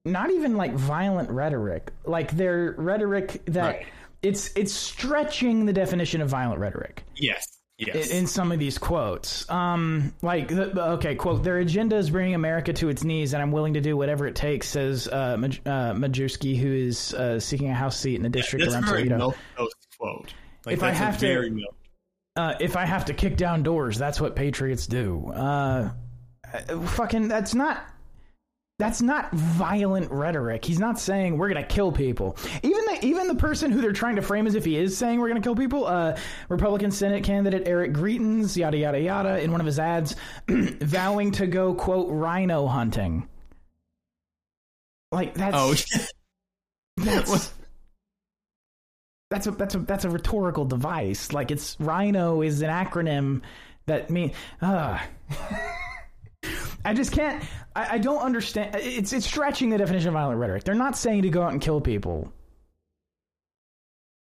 D: not even like violent rhetoric. Like they're rhetoric that
E: Right.
D: it's it's stretching the definition of violent rhetoric
E: yes yes
D: in, in some of these quotes. Um, like, the, okay, quote, their agenda is bringing America to its knees, and I'm willing to do whatever it takes, says uh, Maj- uh, Majewski, who is uh, seeking a House seat in the district
E: that's
D: around
E: a very
D: Toledo.
E: quote like
D: If I have to-
E: milk
D: Uh, if I have to kick down doors, that's what patriots do. Uh, uh, fucking, that's not. That's not violent rhetoric. He's not saying we're gonna kill people. Even the even the person who they're trying to frame as if he is saying we're gonna kill people, uh, Republican Senate candidate Eric Greitens, yada yada yada, in one of his ads, vowing to go quote rhino hunting. Like that's
E: oh
D: that's that's a that's a that's a rhetorical device. Like it's rhino is an acronym that mean. Uh, I just can't. I, I don't understand. It's it's stretching the definition of violent rhetoric. They're not saying to go out and kill people.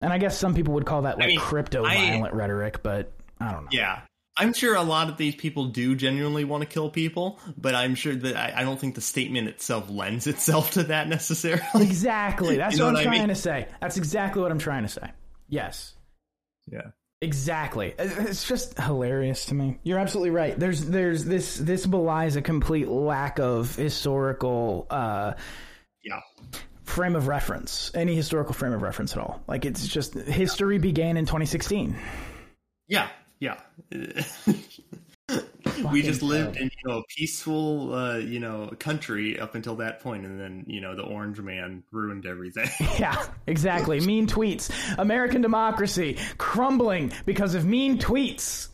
D: And I guess some people would call that like
E: mean,
D: crypto violent rhetoric, but I don't know.
E: Yeah. I'm sure a lot of these people do genuinely want to kill people, but I'm sure that I, I don't think the statement itself lends itself to that necessarily.
D: Exactly. That's
E: You know
D: what I'm
E: what
D: trying
E: mean?
D: to say. That's exactly what I'm trying to say. Yes.
E: yeah.
D: Exactly. It's just hilarious to me. You're absolutely right. There's there's this this belies a complete lack of historical uh
E: Yeah.
D: frame of reference. Any historical frame of reference at all. Like it's just history began in 2016.
E: Yeah. Yeah. we just lived in you know a peaceful uh, you know country up until that point and then you know the orange man ruined everything
D: Yeah, exactly. mean tweets. American democracy crumbling because of mean tweets.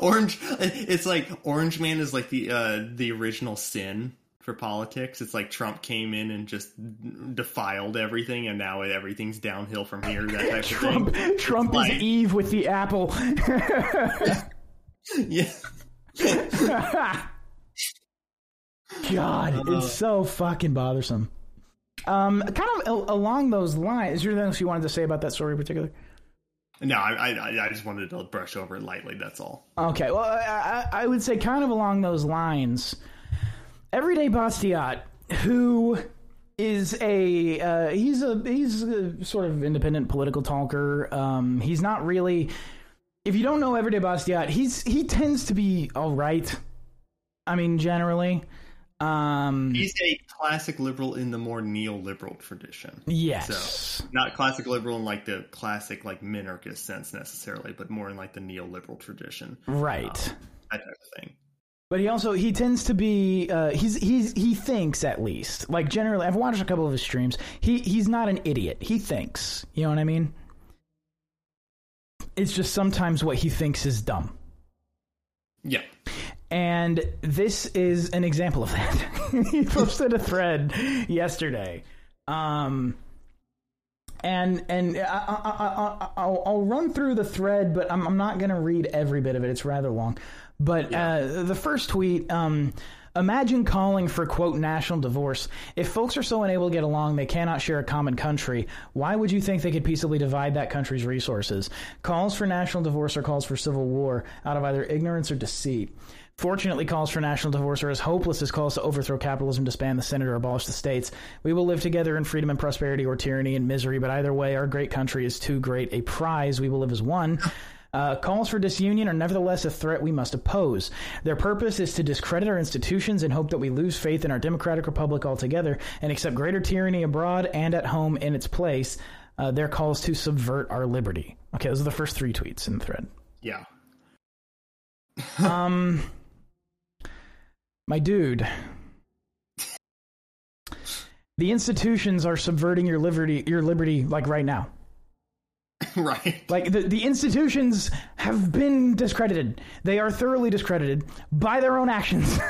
E: orange it's like orange man is like the uh the original sin for politics it's like trump came in and just defiled everything and now everything's downhill from here that type
D: Trump
E: of thing
D: Trump is
E: like-
D: Eve with the apple.
E: yeah
D: God, it's so fucking bothersome. Um, kind of al- along those lines, is there anything else you wanted to say about that story in particular?
E: No, I, I I just wanted to brush over it lightly. That's all.
D: Okay, well, I, I I would say kind of along those lines. Everyday Bastiat, who is a uh, he's a he's a sort of independent political talker. Um, he's not really. If you don't know Everyday Bastiat, he's he tends to be all right. I mean, generally. Um,
E: He's a classic liberal in the more neoliberal tradition.
D: yes.
E: So not classic liberal in like the classic like minarchist sense necessarily, but more in like the neoliberal tradition,
D: Right.
E: that type of thing.
D: But he also he tends to be uh, he's he's he thinks at least like generally I've watched a couple of his streams. He he's not an idiot. He thinks. You know what I mean? It's just sometimes what he thinks is dumb.
E: Yeah.
D: And this is an example of that. he posted a thread yesterday. Um, and and I, I, I, I'll, I'll run through the thread, but I'm, I'm not going to read every bit of it. It's rather long. But uh, the first tweet um, Imagine calling for, quote, national divorce. If folks are so unable to get along they cannot share a common country, why would you think they could peaceably divide that country's resources? Calls for national divorce are calls for civil war out of either ignorance or deceit. Fortunately, calls for national divorce are as hopeless as calls to overthrow capitalism, disband the Senate, or abolish the states. We will live together in freedom and prosperity or tyranny and misery, but either way, our great country is too great a prize. We will live as one. Uh, calls for disunion are nevertheless a threat we must oppose. Their purpose is to discredit our institutions and hope that we lose faith in our democratic republic altogether and accept greater tyranny abroad and at home in its place. Uh, their calls to subvert our liberty. Okay, those are the first three tweets in the thread.
E: Yeah.
D: Um, my dude, the institutions are subverting your liberty. Your liberty, like right now.
E: right.
D: Like the, the institutions have been discredited. They are thoroughly discredited by their own actions.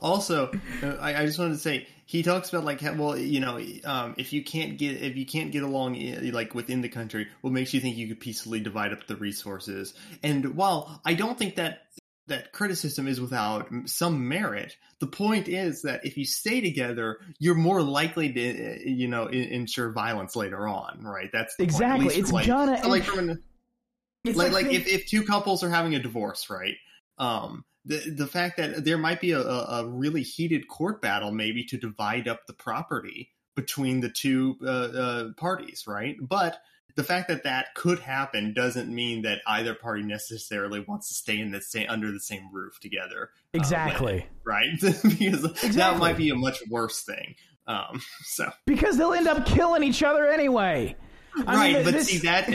E: Also, uh, I, I just wanted to say he talks about like, well, you know, um, if you can't get if you can't get along uh, like within the country, what makes you think you could peacefully divide up the resources? And while I don't think that that criticism is without some merit, the point is that if you stay together, you're more likely to, you know, in, ensure violence later on, right? That's
D: Exactly. It's
E: like,
D: gonna-
E: so, like from an,
D: It's
E: like like if, if two couples are having a divorce right um the the fact that there might be a, a a really heated court battle maybe to divide up the property between the two uh, uh, parties right but the fact that that could happen doesn't mean that either party necessarily wants to stay in the same under the same roof together uh,
D: exactly.
E: right? Because that might be a much worse thing um so.
D: Because they'll end up killing each other anyway. I
E: right
D: mean,
E: but
D: this-
E: see that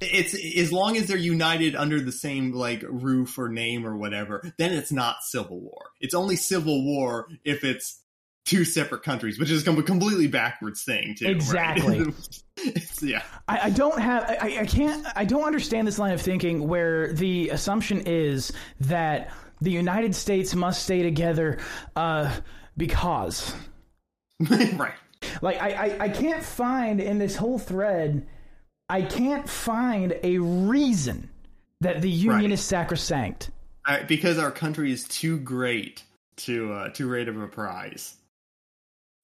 E: it's as long as they're united under the same like roof or name or whatever then it's not civil war. It's only civil war if it's two separate countries which is a completely backwards thing too right?
D: Exactly.
E: it's, yeah
D: I, I don't have I, I can't I don't understand this line of thinking where the assumption is that the United States must stay together uh, because
E: right
D: like I, I, I can't find in this whole thread I can't find a reason that the union
E: Right.
D: is sacrosanct.
E: I, because our country is too great to uh, too great of a prize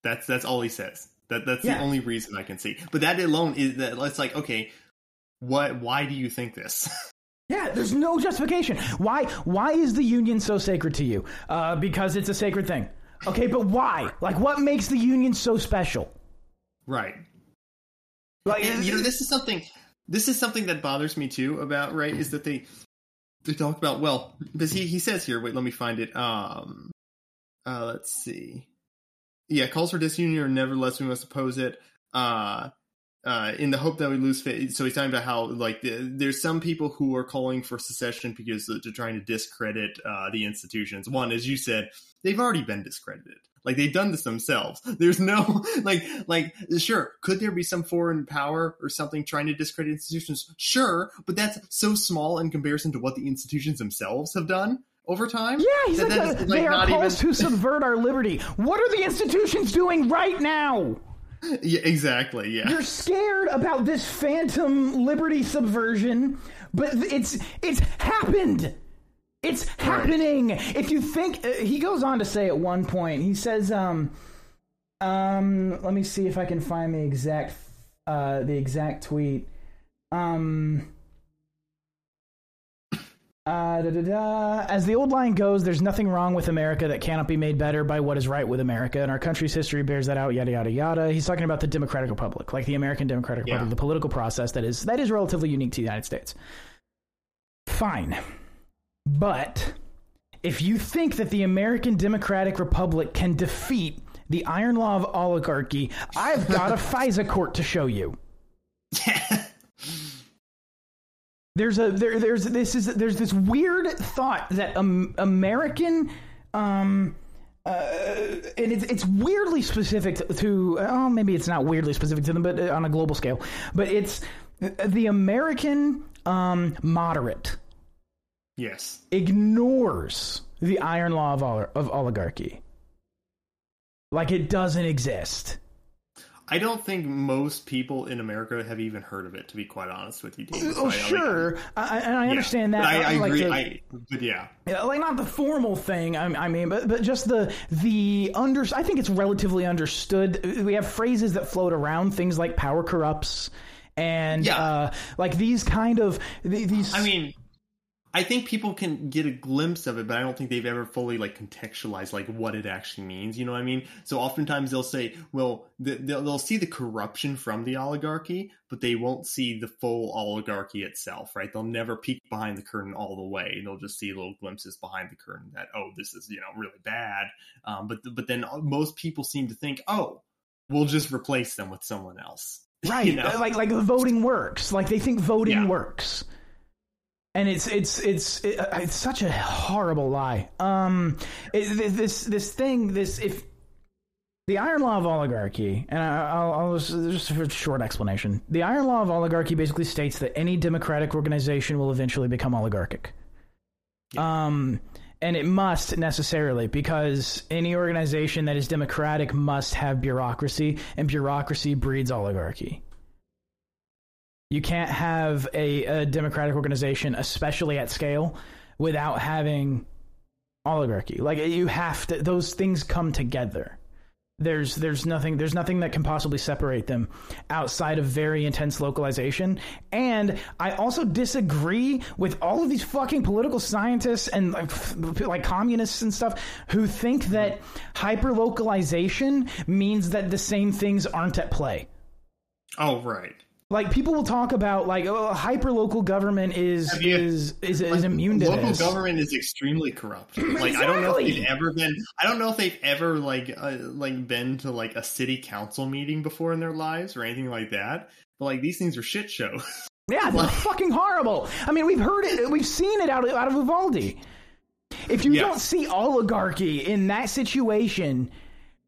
E: that's that's all he says that that's
D: Yeah.
E: the only reason i can see but that alone is that it's like okay what why do you think this
D: Yeah, there's no justification. Why why is the union so sacred to you? Uh, because it's a sacred thing. Okay, but why? Like what makes the union so special?
E: right
D: Like
E: And, you know, this is something. This is something that bothers me too. About right is that they they talk about well because he he says here. Wait, let me find it. Um, uh, let's see. Yeah, calls for disunion or nevertheless we must oppose it. Uh, uh, in the hope that we lose faith. So he's talking about how like the, there's some people who are calling for secession because they're trying to discredit uh, the institutions. One, as you said, they've already been discredited. Like they've done this themselves. There's no like like sure, could there be some foreign power or something trying to discredit institutions? Sure, but that's so small in comparison to what the institutions themselves have done over time.
D: Yeah, he's like,
E: is, like,
D: they are calls
E: even-
D: to subvert our liberty. What are the institutions doing right now?
E: yeah, exactly. Yeah.
D: You're scared about this phantom liberty subversion, but it's it's happened. It's happening. If you think uh, he goes on to say at one point, he says, um, um, let me see if I can find the exact uh, the exact tweet. Um, uh, da, da, da. As the old line goes, there's nothing wrong with America that cannot be made better by what is right with America, and our country's history bears that out. Yada yada yada. He's talking about the Democratic Republic, like the American Democratic
E: Yeah.
D: Republic, the political process that is that is relatively unique to the United States. Fine, but if you think that the American Democratic Republic can defeat the iron law of oligarchy, I've got a FISA court to show you. there's a there there's this is there's this weird thought that um, American um uh, and it's it's weirdly specific to, oh maybe it's not weirdly specific to them but on a global scale but it's the American um moderate
E: yes.
D: ignores the iron law of, ol- of oligarchy like it doesn't exist
E: I don't think most people in America have even heard of it. To be quite honest with you, Dean.
D: oh
E: Like,
D: sure I, I- and I
E: yeah.
D: understand that
E: I, I
D: like
E: agree.
D: the-
E: I, but yeah,
D: Yeah, like not the formal thing. I, I mean, but but just the the under. I think it's relatively understood. We have phrases that float around, things like "power corrupts," and
E: Yeah.
D: uh, like these kind of these.
E: I mean, I think people can get a glimpse of it, but I don't think they've ever fully like contextualized like what it actually means. You know what I mean? So oftentimes they'll say, well, they'll, they'll see the corruption from the oligarchy, but they won't see the full oligarchy itself, right? They'll never peek behind the curtain all the way. They'll just see little glimpses behind the curtain that, oh, this is you know really bad. Um, but but then most people seem to think, oh, we'll just replace them with someone else.
D: right,
E: you know?
D: like like voting works. Like they think voting
E: Yeah.
D: works. And it's it's it's it, it's such a horrible lie. Um, it, this this thing this if the iron law of oligarchy, and I- I'll, I'll just, just a short explanation. The iron law of oligarchy basically states that any democratic organization will eventually become oligarchic. Um, and it must necessarily because any organization that is democratic must have bureaucracy, and bureaucracy breeds oligarchy. You can't have a, a democratic organization, especially at scale, without having oligarchy. Like you have to; those things come together. There's there's nothing there's nothing that can possibly separate them outside of very intense localization. And I also disagree with all of these fucking political scientists and like like communists and stuff who think that hyper localization means that the same things aren't at play
E: Oh, right.
D: Like people will talk about like oh, hyper local government is
E: you-
D: is is, is immune to
E: local
D: this.
E: government is extremely corrupt. Like I don't know if they've ever been. I don't know if they've ever like uh, like been to like a city council meeting before in their lives or anything like that. But like these things are shit shows.
D: Yeah, they're fucking horrible. I mean, we've heard it, we've seen it out of, out of Uvalde. If you
E: Yes.
D: don't see oligarchy in that situation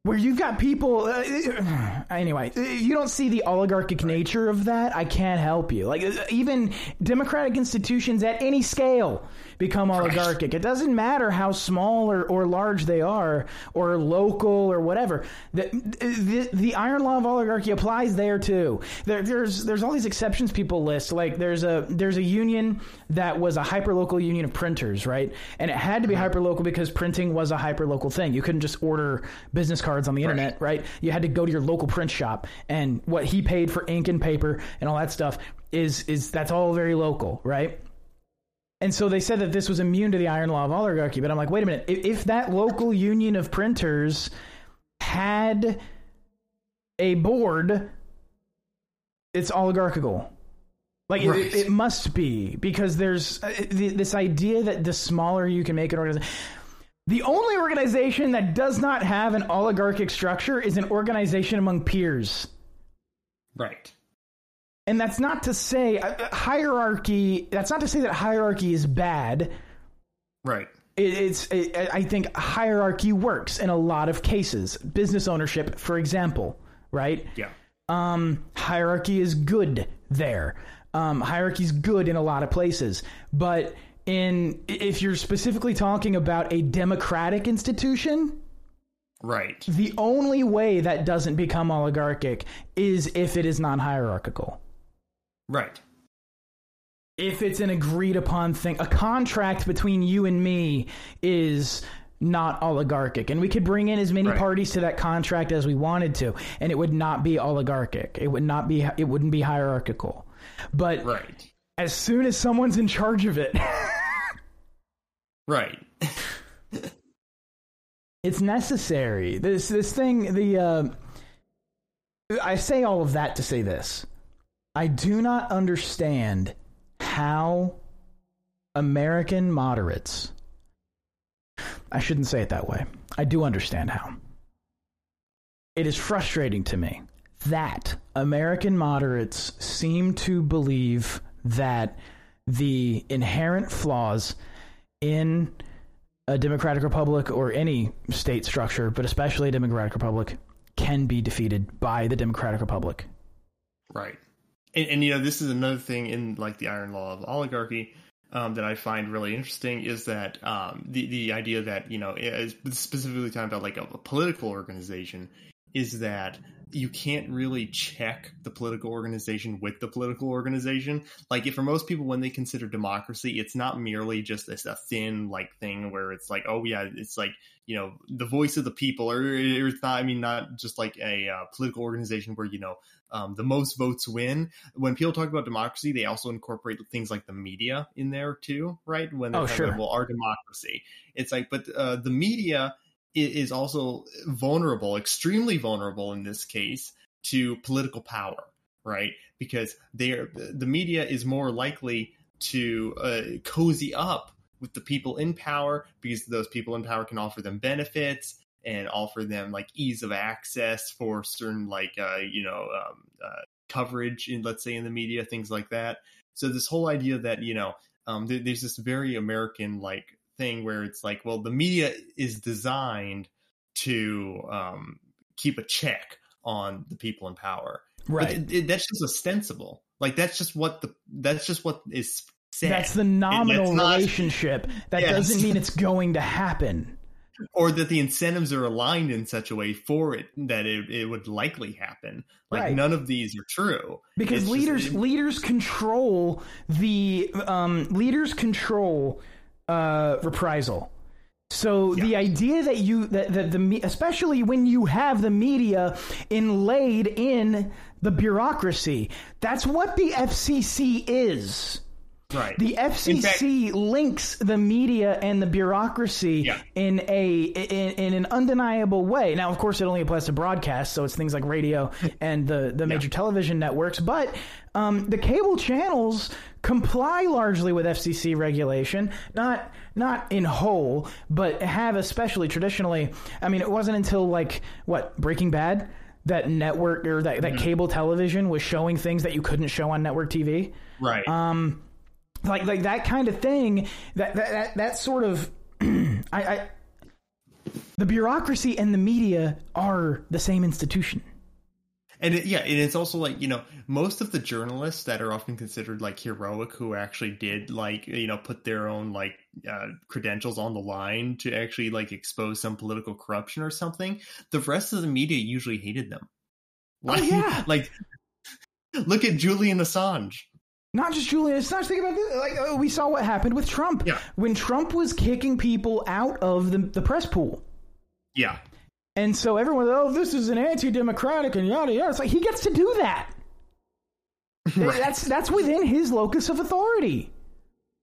D: where you've got people, uh, anyway, you don't see the oligarchic nature of that, I can't help you. Like, uh, even democratic institutions at any scale become oligarchic. It doesn't matter how small or, or large they are, or local or whatever. The, the, the iron law of oligarchy applies there too. There, there's there's all these exceptions people list. Like there's a there's a union that was a hyperlocal union of printers, right? And it had to be hyperlocal because printing was a hyperlocal thing. You couldn't just order business cards on the internet, right? You had to go to your local print shop, and what he paid for ink and paper and all that stuff is is that's all very local, right? And so they said that this was immune to the iron law of oligarchy. But I'm like, wait a minute. If, if that local union of printers had a board, it's oligarchical. Like it-
E: Right.
D: it, it must be because there's uh, this idea that the smaller you can make an organization. The only organization that does not have an oligarchic structure is an organization among peers.
E: right.
D: And that's not to say uh, hierarchy. That's not to say that hierarchy is bad.
E: Right.
D: It, it's. It, I think hierarchy works in a lot of cases. Business ownership, for example, right?
E: Yeah.
D: Um, hierarchy is good there. Um, hierarchy is good in a lot of places, but in if you're specifically talking about a democratic institution,
E: Right.
D: the only way that doesn't become oligarchic is if it is non-hierarchical.
E: Right.
D: if it's an agreed upon thing, a contract between you and me is not oligarchic, and we could bring in as many
E: Right.
D: parties to that contract as we wanted to, and it would not be oligarchic. It would not be. It wouldn't be hierarchical. But
E: Right.
D: as soon as someone's in charge of it,
E: Right.
D: it's necessary. This this thing. The uh, I say all of that to say this. I do not understand how American moderates. I shouldn't say it that way. I do understand how. It is frustrating to me that American moderates seem to believe that the inherent flaws in a democratic republic or any state structure, but especially a democratic republic, can be defeated by the democratic republic.
E: Right. And, and you know, this is another thing in like the iron law of oligarchy um, that I find really interesting is that um, the the idea that you know specifically talking about like a, a political organization is that you can't really check the political organization with the political organization. Like, for most people, when they consider democracy, it's not merely just this a thin like thing where it's like, oh yeah, it's like you know the voice of the people, or, or it's not. I mean, not just like a uh, political organization where you know um, the most votes win. When people talk about democracy, they also incorporate things like the media in there too, right? When they
D: Oh,
E: talk
D: sure.
E: about, well, our democracy, it's like, but uh, the media is also vulnerable, extremely vulnerable in this case, to political power, right? Because they are the media is more likely to uh, cozy up with the people in power because those people in power can offer them benefits and offer them like ease of access for certain like uh, you know um, uh, coverage in let's say in the media things like that so this whole idea that you know um, there, there's this very american like thing where it's like well the media is designed to um, keep a check on the people in power
D: Right.
E: it, it- that's just ostensible like that's just what the that's just what is said
D: That's the nominal
E: It's not-
D: relationship. That
E: Yes.
D: doesn't mean it's going to happen.
E: Or that the incentives are aligned in such a way for it that it, it would likely happen. Like
D: Right.
E: none of these are true
D: because
E: It's just-
D: leaders
E: it-
D: leaders control the um, leaders control uh, reprisal. So the idea that you that, that the me- especially when you have the media inlaid in the bureaucracy, that's what the FCC is.
E: Right.
D: The FCC links the media and the bureaucracy
E: Yeah.
D: in a in, in an undeniable way. Now, of course, it only applies to broadcast, so it's things like radio and the the major television networks. But um, the cable channels comply largely with FCC regulation, not not in whole, but have especially traditionally. I mean, it wasn't until like what Breaking Bad that network or that, that cable television was showing things that you couldn't show on network TV
E: right.
D: um, like like that kind of thing. That that that, that sort of, I, I, the bureaucracy and the media are the same institution.
E: and it, yeah, and it's also like you know most of the journalists that are often considered like heroic who actually did like you know put their own like uh, credentials on the line to actually like expose some political corruption or something. The rest of the media usually hated them. Like,
D: yeah.
E: like look at Julian Assange.
D: Not just Julian Assange. Think about this. Like uh, we saw what happened with Trump
E: Yeah.
D: when Trump was kicking people out of the the press pool.
E: Yeah,
D: And so everyone, oh, this is an anti-democratic and yada yada. It's like he gets to do that. That's that's within his locus of authority.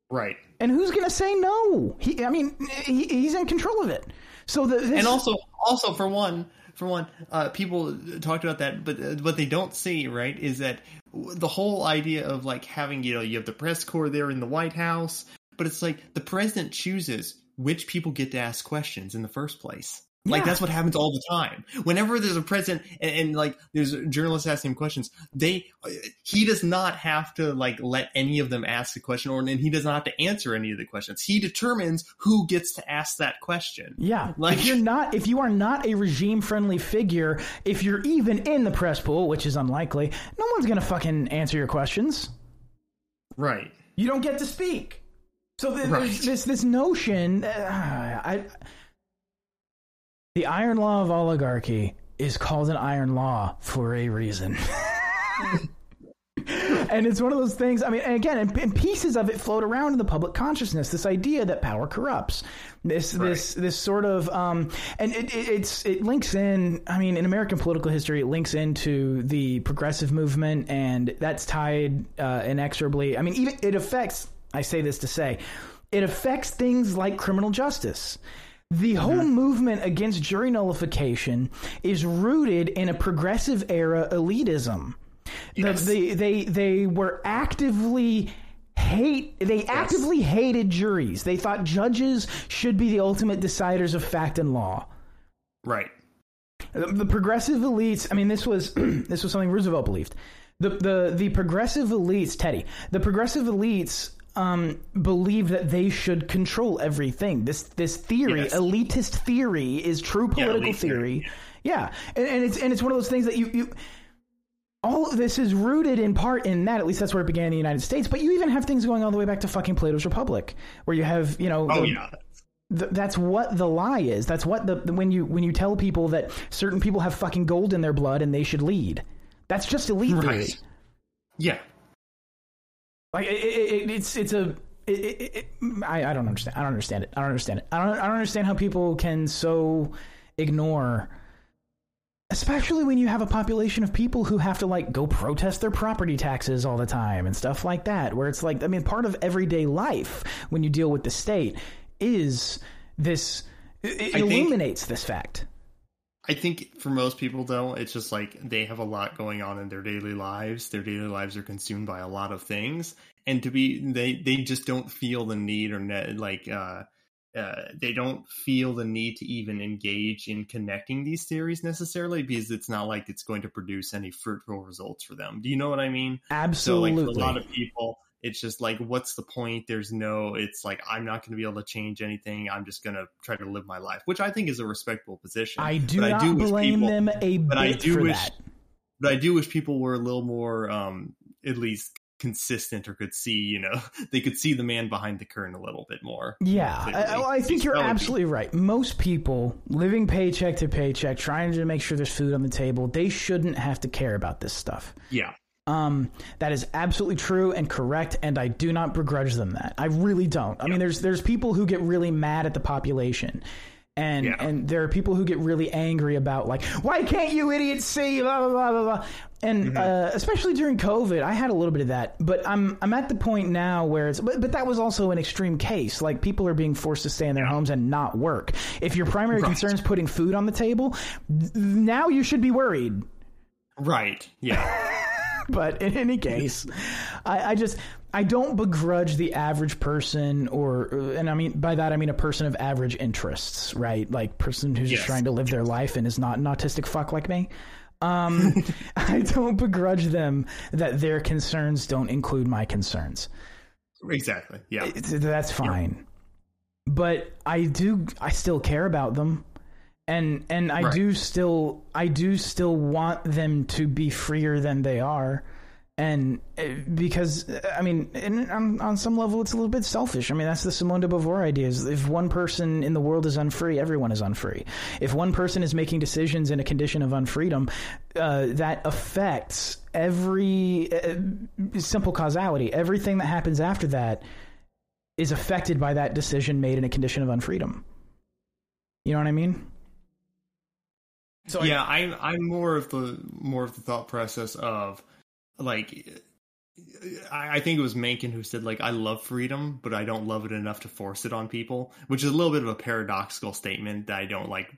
E: right.
D: And who's going to say no? He, I mean, he, he's in control of it. So the this,
E: and also also for one for one uh, people talked about that but uh, what they don't see right is that the whole idea of like having you know you have the press corps there in the white house but it's like the president chooses which people get to ask questions in the first place like
D: Yeah.
E: that's what happens all the time whenever there's a president and, and like there's journalists asking him questions they he does not have to like let any of them ask the question or and he does not have to answer any of the questions he determines who gets to ask that question
D: Yeah,
E: Like-
D: if you're not, if you are not a regime-friendly figure, if you're even in the press pool, which is unlikely, no one's gonna fucking answer your questions.
E: right
D: You don't get to speak. So th-
E: Right.
D: there's this this notion, uh, I, the iron law of oligarchy is called an iron law for a reason. and it's one of those things. I mean, and again, and, and pieces of it float around in the public consciousness. This idea that power corrupts. This this this sort of um, and it, it, it's it links in. I mean, in American political history, it links into the progressive movement, and that's tied uh, inexorably. I mean, even it affects. I say this to say, it affects things like criminal justice. The uh-huh. whole movement against jury nullification is rooted in a progressive era elitism. The-
E: Yes.
D: they they they were actively hate they actively hated juries. They thought judges should be the ultimate deciders of fact and law.
E: Right.
D: The, the progressive elites. I mean, this was this was something Roosevelt believed. The the the progressive elites, Teddy. The progressive elites um, believed that they should control everything. This this theory,
E: Yes.
D: elitist theory, is true political
E: elite
D: theory.
E: theory,
D: Yeah, and, and it's and it's one of those things that you you. All of this is rooted in part in that. At least that's where it began in the United States. But you even have things going all the way back to fucking Plato's Republic, where you have you know
E: Oh
D: the-
E: yeah.
D: th- that's what the lie is. That's what the when you when you tell people that certain people have fucking gold in their blood and they should lead. That's just elite theory.
E: Yeah.
D: Like it, it, it, it's it's a. It, I, I don't understand. I don't understand it. I don't understand it. I don't. I don't understand how people can so ignore, especially when you have a population of people who have to like go protest their property taxes all the time and stuff like that. Where it's like, I mean, part of everyday life when you deal with the state is this. It,
E: I think-
D: illuminates this fact.
E: I think for most people, though, it's just like they have a lot going on in their daily lives. Their daily lives are consumed by a lot of things, and to be they they just don't feel the need or ne- like uh, uh, they don't feel the need to even engage in connecting these theories necessarily because it's not like it's going to produce any fruitful results for them. Do you know what I mean?
D: Absolutely.
E: So like for a lot of people, it's just like, what's the point? There's no. It's like I'm not going to be able to change anything. I'm just going to try to live my life, which I think is a respectable position.
D: I do
E: But
D: not
E: wish
D: blame
E: people-
D: them a
E: but I
D: bit
E: do
D: for
E: wish-
D: that.
E: But I do wish people were a little more, um, at least consistent, or could see, you know, they could see the man behind the curtain a little bit more.
D: Yeah. I, I think you're
E: That would be-
D: absolutely right. Most people living paycheck to paycheck, trying to make sure there's food on the table, they shouldn't have to care about this stuff.
E: Yeah,
D: Um, that is absolutely true and correct, and I do not begrudge them that. I really don't. I mean, there's there's people who get really mad at the population. And
E: Yeah.
D: and there are people who get really angry about like why can't you idiots see blah blah blah blah blah and uh, especially during COVID I had a little bit of that but I'm I'm at the point now where it's but, but that was also an extreme case like people are being forced to stay in their homes and not work if your primary
E: Right.
D: concern is putting food on the table th- now you should be worried
E: right. Yeah,
D: but in any case, I, I just I don't begrudge the average person, or and I mean by that I mean a person of average interests, right? Like person who's just trying to live their life and is not an autistic fuck like me. Um, I don't begrudge them that their concerns don't include my concerns.
E: exactly. Yeah,
D: It's- that's fine. But I do I still care about them. And and I
E: Right.
D: do still I do still want them to be freer than they are. And uh, because uh, I mean, and on, on some level, it's a little bit selfish. I mean, that's the Simone de Beauvoir idea: is if one person in the world is unfree, everyone is unfree. If one person is making decisions in a condition of unfreedom, uh, that affects every uh, simple causality. Everything that happens after that is affected by that decision made in a condition of unfreedom. You know what I mean? So
E: yeah. I'm I'm more of the more of the thought process of like. I I think it was Mencken who said, like, I love freedom, but I don't love it enough to force it on people, which is a little bit of a paradoxical statement that I don't like.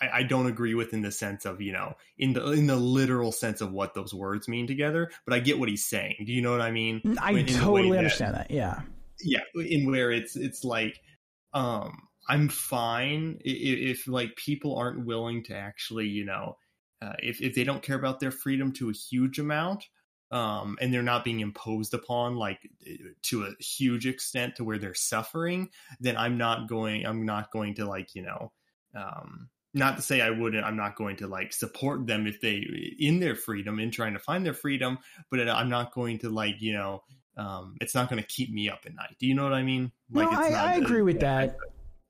E: I, I don't agree with in the sense of, you know, in the in the literal sense of what those words mean together, but I get what he's saying. Do you know what I mean?
D: I
E: In the way
D: totally
E: that-
D: understand that. Yeah.
E: yeah in where it's it's like um i'm fine i- i- if like people aren't willing to actually you know uh, if, if they don't care about their freedom to a huge amount um and they're not being imposed upon like to a huge extent to where they're suffering then i'm not going i'm not going to like you know um not to say i wouldn't i'm not going to like support them if they in their freedom in trying to find their freedom but i'm not going to like you know um, it's not going to keep me up at night. Do you know what I mean?
D: No,
E: it's
D: I,
E: not
D: I agree with that.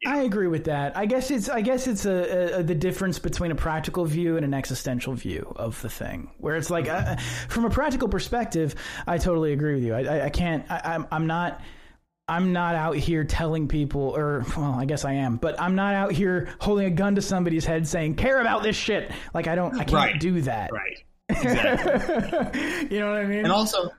D: I agree with that. I guess it's I guess it's a, a, the difference between a practical view and an existential view of the thing, where it's like uh, from a practical perspective, I totally agree with you. I, I, I can't. I, I'm I'm not. I'm not out here telling people, or well, I guess I am, but I'm not out here holding a gun to somebody's head saying "care about this shit." Like I don't, I can't
E: Right.
D: do that.
E: Right. Exactly.
D: you know what I mean?
E: and also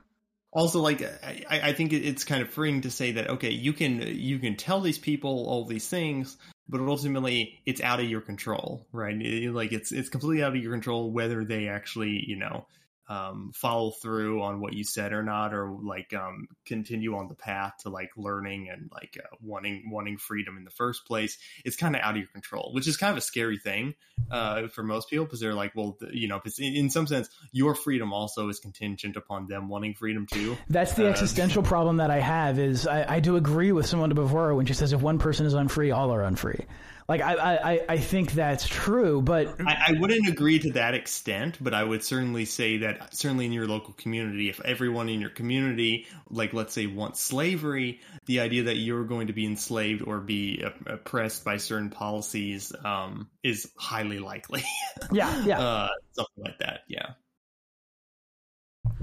E: also like I, I think it's kind of freeing to say that okay you can you can tell these people all these things but ultimately it's out of your control right? Like it's it's completely out of your control whether they actually you know um, follow through on what you said or not or like um, continue on the path to like learning and like uh, wanting wanting freedom in the first place it's kind of out of your control which is kind of a scary thing uh, for most people because they're like well you know because in, in some sense your freedom also is contingent upon them wanting freedom too
D: That's the
E: Uh,
D: existential problem that I have. Is I, I do agree with Simone de Beauvoir when she says if one person is unfree, all are unfree. Like I, I, I- think that's true, but
E: I, I wouldn't agree to that extent, but I would certainly say that certainly in your local community, if everyone in your community, like let's say, wants slavery, the idea that you're going to be enslaved or be oppressed by certain policies um, is highly likely.
D: yeah, yeah.
E: uh, something like that. Yeah.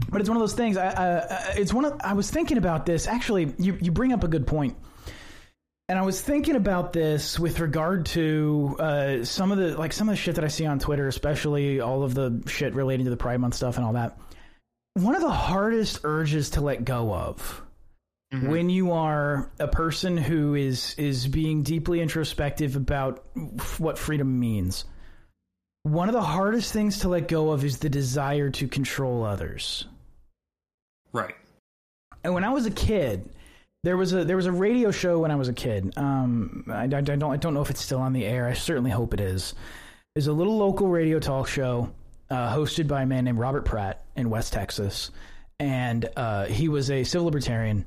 D: but it's one of those things. I, I, it's one of. I was thinking about this. Actually, you you bring up a good point, and I was thinking about this with regard to uh, some of the like some of the shit that I see on Twitter, especially all of the shit relating to the Pride Month stuff and all that. One of the hardest urges to let go of when you are a person who is is being deeply introspective about what freedom means one of the hardest things to let go of is the desire to control others
E: Right.
D: and when i was a kid there was a there was a radio show when i was a kid. Um i, I don't i don't know if it's still on the air. I certainly hope it is. There's a little local radio talk show uh, hosted by a man named robert pratt in west texas. And uh, he was a civil libertarian.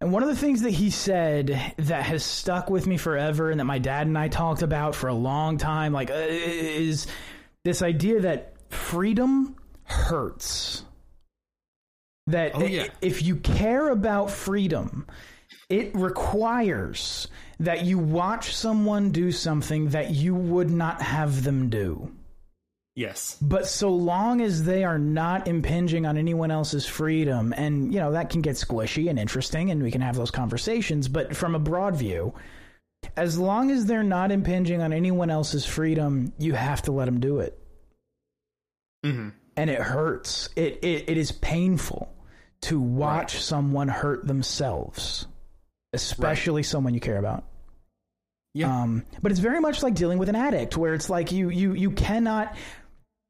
D: And one of the things that he said that has stuck with me forever and that my dad and I talked about for a long time like uh, is this idea that freedom hurts. That
E: Oh, yeah.
D: if you care about freedom, it requires that you watch someone do something that you would not have them do.
E: Yes.
D: But so long as they are not impinging on anyone else's freedom, and you know that can get squishy and interesting, and we can have those conversations. But from a broad view, as long as they're not impinging on anyone else's freedom, you have to let them do it,
E: hmm
D: and it hurts. It it, it is painful to watch someone hurt themselves, especially someone you care about.
E: Yeah.
D: Um, but it's very much like dealing with an addict, where it's like you you you cannot.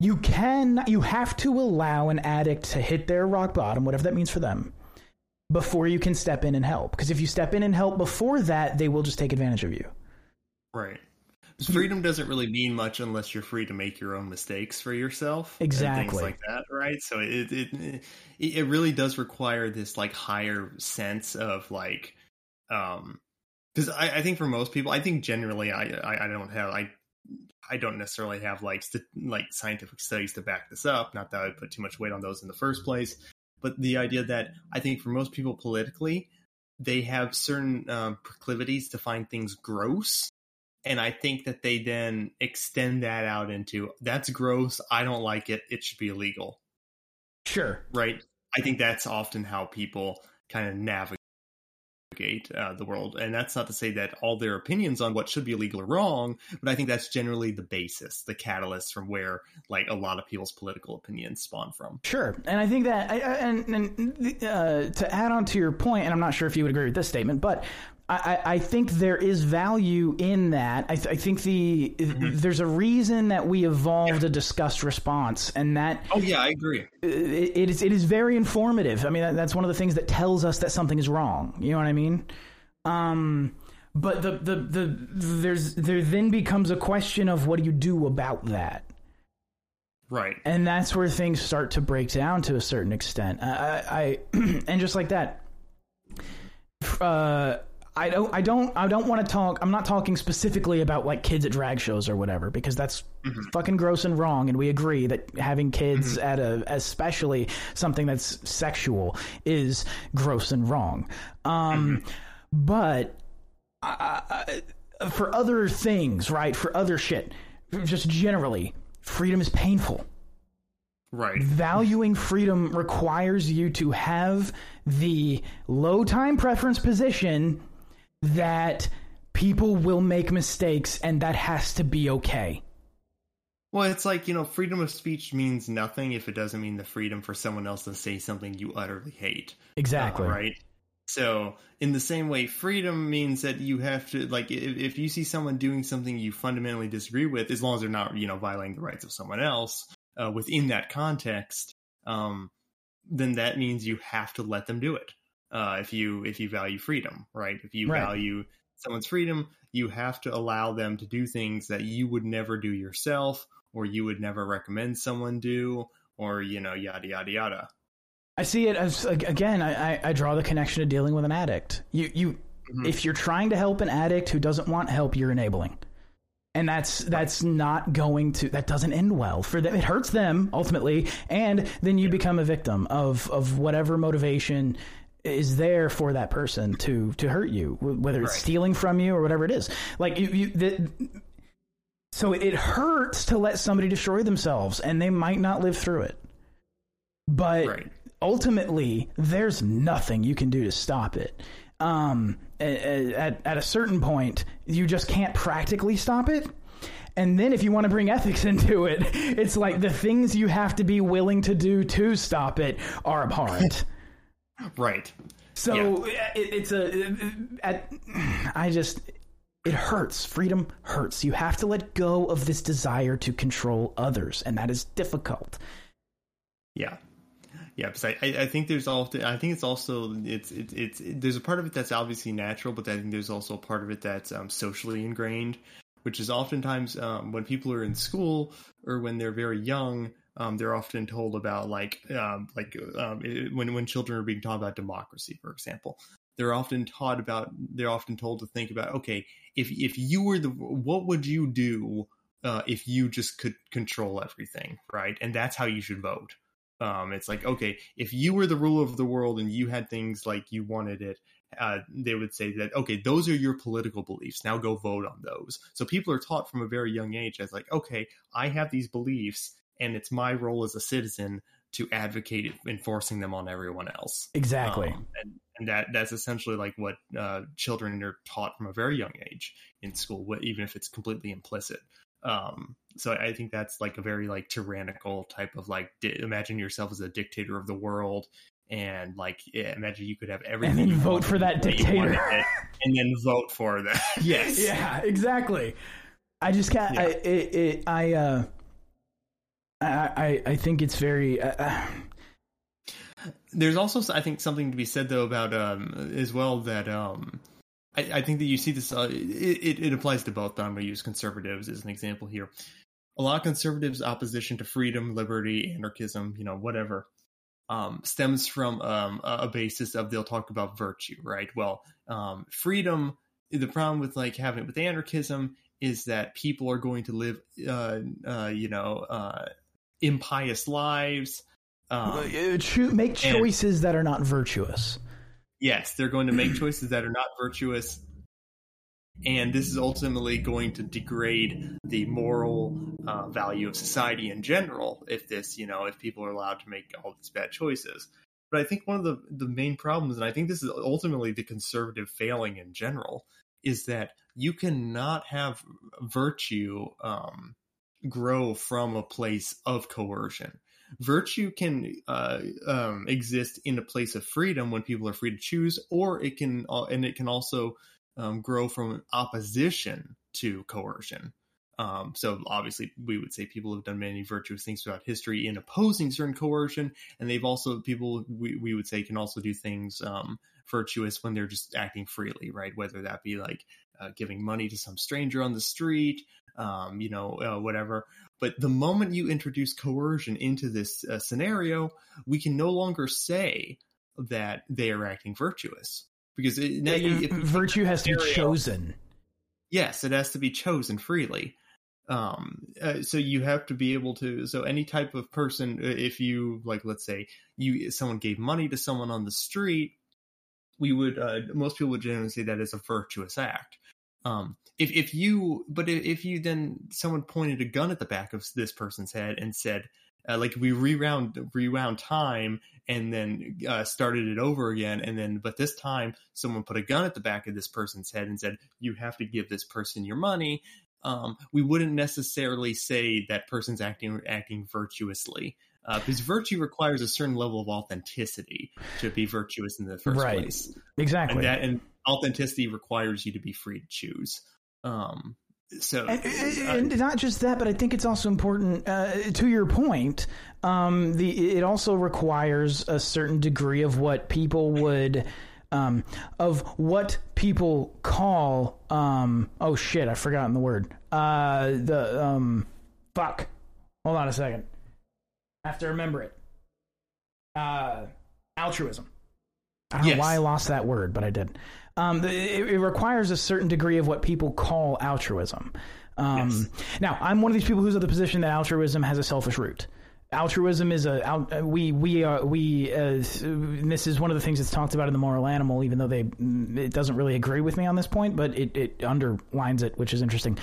D: You can you have to allow an addict to hit their rock bottom, whatever that means for them, before you can step in and help. Because if you step in and help before that, they will just take advantage of you.
E: Right. Freedom doesn't really mean much unless you're free to make your own mistakes for yourself. and
D: Exactly.
E: things like that, right? So it it it it really does require this like higher sense of like um because I, I think for most people, I think generally I, I I don't have I I don't necessarily have like st- like scientific studies to back this up. Not that I would put too much weight on those in the first place, but the idea that I think for most people politically, they have certain um, proclivities to find things gross and I think that they then extend that out into that's gross. I don't like it. It should be illegal,
D: Sure.
E: right? I think that's often how people kind of navigate uh, the world, and that's not to say that all their opinions on what should be illegal are wrong, but I think that's generally the basis, the catalyst from where like a lot of people's political opinions spawn from.
D: Sure, and I think that, I, I, and, and uh, to add on to your point, and I'm not sure if you would agree with this statement, but I, I think there is value in that. I, th- I think the there's a reason that we evolved a discussed response, and that
E: Oh yeah, I agree.
D: it, it is it is very informative. I mean, that, that's one of the things that tells us that something is wrong. You know what I mean? Um, but the, the the there's there then becomes a question of what do you do about that,
E: Right.
D: and that's where things start to break down to a certain extent. I, I, I and just like that. Uh, I don't, I don't, I don't want to talk. I'm not talking specifically about like kids at drag shows or whatever because that's mm-hmm. fucking gross and wrong. And we agree that having kids mm-hmm. at a, especially something that's sexual, is gross and wrong. Um, mm-hmm. but I, I, for other things, right? For other shit, just generally, freedom is painful.
E: Right.
D: Valuing freedom requires you to have the low time preference position that people will make mistakes and that has to be okay.
E: Well, it's like, you know, freedom of speech means nothing if it doesn't mean the freedom for someone else to say something you utterly hate.
D: Exactly.
E: Uh, right? So, in the same way, freedom means that you have to, like, if, if you see someone doing something you fundamentally disagree with, as long as they're not, you know, violating the rights of someone else uh, within that context, um, then that means you have to let them do it. Uh, if you if you value freedom, right? If you
D: Right.
E: value someone's freedom, you have to allow them to do things that you would never do yourself, or you would never recommend someone do, or you know, yada yada yada.
D: I see it as again. I, I, draw the connection to dealing with an addict. You you,
E: Mhm.
D: if you're trying to help an addict who doesn't want help, you're enabling, and that's that's not going to that doesn't end well for them. It hurts them ultimately, and then you become a victim of of whatever motivation is there for that person to to hurt you, whether it's
E: Right.
D: stealing from you or whatever it is. Like you, you the, so it hurts to let somebody destroy themselves, and they might not live through it. But
E: Right.
D: ultimately, there's nothing you can do to stop it. Um, at at a certain point, you just can't practically stop it. And then, if you want to bring ethics into it, it's like the things you have to be willing to do to stop it are abhorrent.
E: Right.
D: So it, it's a. At, I just. It hurts. Freedom hurts. You have to let go of this desire to control others, and that is difficult.
E: Yeah, yeah. Because I, I, think there's often, I think it's also, it's, it's, it's, there's a part of it that's obviously natural, but I think there's also a part of it that's um, socially ingrained, which is oftentimes um, when people are in school or when they're very young, um, they're often told about like, um, like um, it- when when children are being taught about democracy, for example. They're often taught about. They're often told to think about. Okay, if if you were the, what would you do uh, if you just could control everything, right? And that's how you should vote. Um, it's like, okay, if you were the ruler of the world and you had things like you wanted it, uh, they would say that, okay, those are your political beliefs. Now go vote on those. So people are taught from a very young age as like, okay, I have these beliefs and it's my role as a citizen to advocate enforcing them on everyone else.
D: Exactly.
E: Um, and, and that that's essentially like what uh, children are taught from a very young age in school, even if it's completely implicit. Um, so I think that's like a very like tyrannical type of like di- imagine yourself as a dictator of the world, and like yeah, imagine you could have everything.
D: then
E: you
D: vote for that dictator.
E: it, and then vote for that. yes,
D: Yeah, exactly. I just can't. I, it, it, I, uh, I, I, think it's very. Uh, uh,
E: There's also, I think, something to be said though about um as well that um I, I think that you see this. Uh, it, it applies to both. I'm going to use conservatives as an example here. A lot of conservatives' opposition to freedom, liberty, anarchism, you know, whatever, um, stems from um, a a basis of they'll talk about virtue, right? Well, um, freedom. The problem with like having it with anarchism is that people are going to live, uh, uh, you know, uh, impious lives. Um,
D: cho- make
E: and-
D: choices that are not virtuous.
E: yes, they're going to make choices that are not virtuous. And this is ultimately going to degrade the moral uh, value of society in general. If this, you know, if people are allowed to make all these bad choices, but I think one of the the main problems, and I think this is ultimately the conservative failing in general, is that you cannot have virtue um, grow from a place of coercion virtue can uh, um, exist in a place of freedom when people are free to choose, or it can, uh, and it can also um, grow from opposition to coercion. Um, so obviously, we would say people have done many virtuous things throughout history in opposing certain coercion, and they've also people we, we would say can also do things um, virtuous when they're just acting freely, right? Whether that be like uh, giving money to some stranger on the street, um, you know, uh, whatever. But the moment you introduce coercion into this uh, scenario, we can no longer say that they are acting virtuous because it, now you, if-
D: Virtue has to be chosen.
E: yes, it has to be chosen freely. Um, uh, so you have to be able to. So any type of person, uh, if you like, let's say you someone gave money to someone on the street, we would uh, most people would generally say that is a virtuous act. Um, if if you, but if, you then someone pointed a gun at the back of this person's head and said, uh, like we rewound rewound time and then uh, started it over again, and then but this time someone put a gun at the back of this person's head and said, you have to give this person your money. Um, we wouldn't necessarily say that person's acting acting virtuously uh, because virtue requires a certain level of authenticity to be virtuous in the first
D: Right.
E: place
D: Exactly.
E: and that and authenticity requires you to be free to choose um so
D: And, and not just that, but I think it's also important. Uh, to your point, um, the it also requires a certain degree of what people would. Um, of what people call um, oh shit I've forgotten the word uh, the um, fuck hold on a second I have to remember it uh, altruism I don't
E: Yes.
D: know why I lost that word, but I did. Um, the, it, it requires a certain degree of what people call altruism. Um,
E: Yes.
D: Now, I'm one of these people who's of the position that altruism has a selfish root. Altruism is a out, uh, we we are we. Uh, this is one of the things that's talked about in the moral animal, even though they mm, it doesn't really agree with me on this point, but it, it underlines it, which is interesting.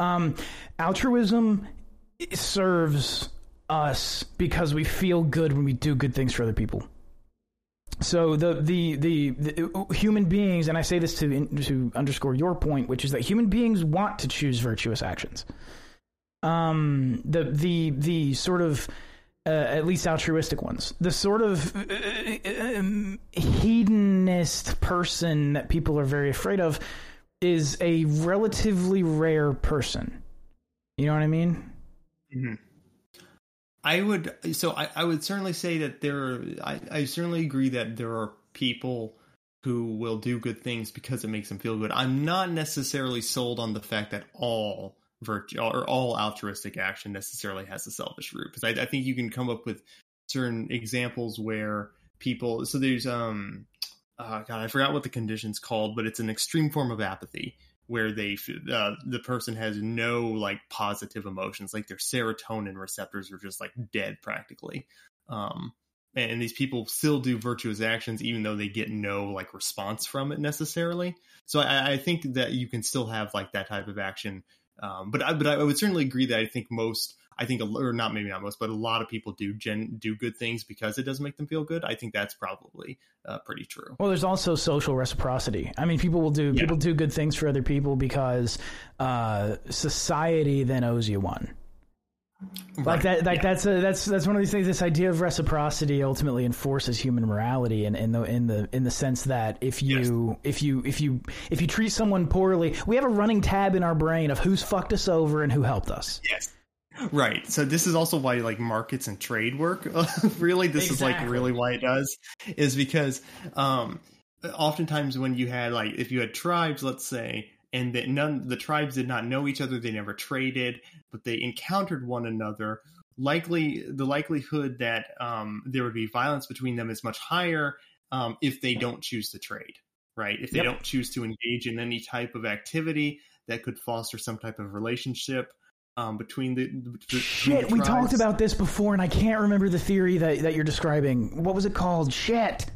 D: Um, altruism serves us because we feel good when we do good things for other people so the, the the the human beings, and I say this to to underscore your point, which is that human beings want to choose virtuous actions. Um, the the the sort of uh, at least altruistic ones, the sort of uh, um, hedonist person that people are very afraid of, is a relatively rare person. You know what I mean?
E: I would so i, I would certainly say that there are, I, I certainly agree that there are people who will do good things because it makes them feel good. I'm not necessarily sold on the fact that all virtue or all altruistic action necessarily has a selfish root because I, I think you can come up with certain examples where people so there's um uh, god i forgot what the condition's called but it's an extreme form of apathy where they uh, the person has no like positive emotions. Like their serotonin receptors are just like dead practically. Um and, and these people still do virtuous actions even though they get no like response from it necessarily. So i, I think that you can still have like that type of action. Um, but I, but I would certainly agree that I think most, I think, or not maybe not most, but a lot of people do gen, do good things because it does make them feel good. I think that's probably uh, pretty true.
D: Well, there's also social reciprocity. I mean, people will do
E: Yeah.
D: people do good things for other people because uh, society then owes you one. Like that, like
E: Yeah.
D: that's a, that's that's one of these things. This idea of reciprocity ultimately enforces human morality, and in, the in the in the sense that if you if you if you if you treat someone poorly, we have a running tab in our brain of who's fucked us over and who helped us.
E: Yes. Right. So this is also why like markets and trade work. really, this is like really why it does is because um oftentimes when you had like if you had tribes, let's say, and that none the tribes did not know each other, they never traded, but they encountered one another. Likely, the likelihood that um, there would be violence between them is much higher um, if they don't choose to trade. Right. If they
D: Yep.
E: don't choose to engage in any type of activity that could foster some type of relationship um, between the between
D: Shit,
E: the
D: we talked about this before, and I can't remember the theory that that you're describing. What was it called? Shit.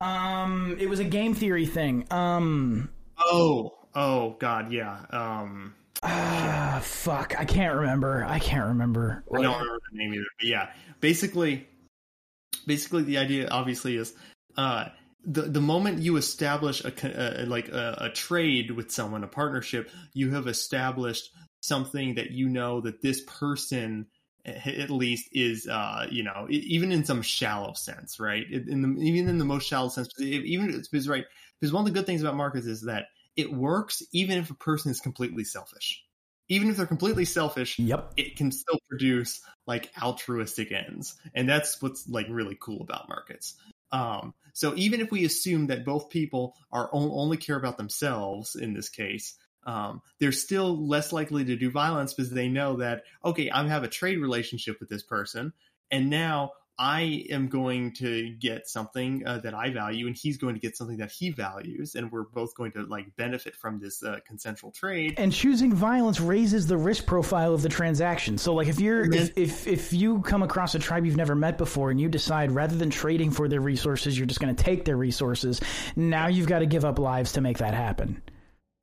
D: Um, it was a game theory thing. Um,
E: Oh, oh, God, yeah. Um,
D: ah, fuck, I can't remember. I can't remember.
E: I don't remember the name either. But yeah, basically, basically the idea obviously is uh, the the moment you establish a co- uh, like a, a trade with someone, a partnership, you have established something that you know that this person at least is uh you know even in some shallow sense right? In the, even in the most shallow sense even it's because right because one of the good things about markets is that it works even if a person is completely selfish. Even if they're completely selfish
D: Yep.
E: it can still produce like altruistic ends. And that's what's like really cool about markets um so even if we assume that both people are only care about themselves in this case um, they're still less likely to do violence because they know that okay i have a trade relationship with this person and now i am going to get something uh, that i value and he's going to get something that he values and we're both going to like benefit from this uh, consensual trade
D: and choosing violence raises the risk profile of the transaction. So, like, if you're
E: then-
D: if, if if you come across a tribe you've never met before and you decide rather than trading for their resources, you're just going to take their resources, now you've got to give up lives to make that happen.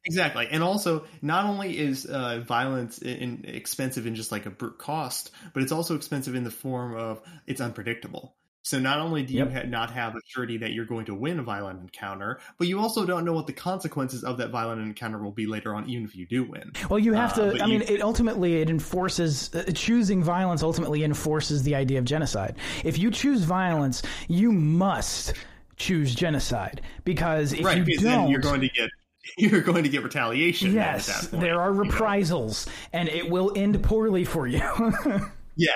E: Exactly, and also not only is uh, violence in, expensive in just like a brute cost, but it's also expensive in the form of it's unpredictable. So not only do you
D: Yep.
E: ha- not have a surety that you're going to win a violent encounter, but you also don't know what the consequences of that violent encounter will be later on, even if you do win.
D: Well, you have
E: Uh,
D: to. I mean, it ultimately it enforces uh, choosing violence. Ultimately, enforces the idea of genocide. If you choose violence, you must choose genocide because if
E: right,
D: you
E: because
D: don't,
E: then you're going to get you're going to get retaliation.
D: yes,
E: at that point,
D: there are
E: you know?
D: reprisals, and it will end poorly for you.
E: Yeah.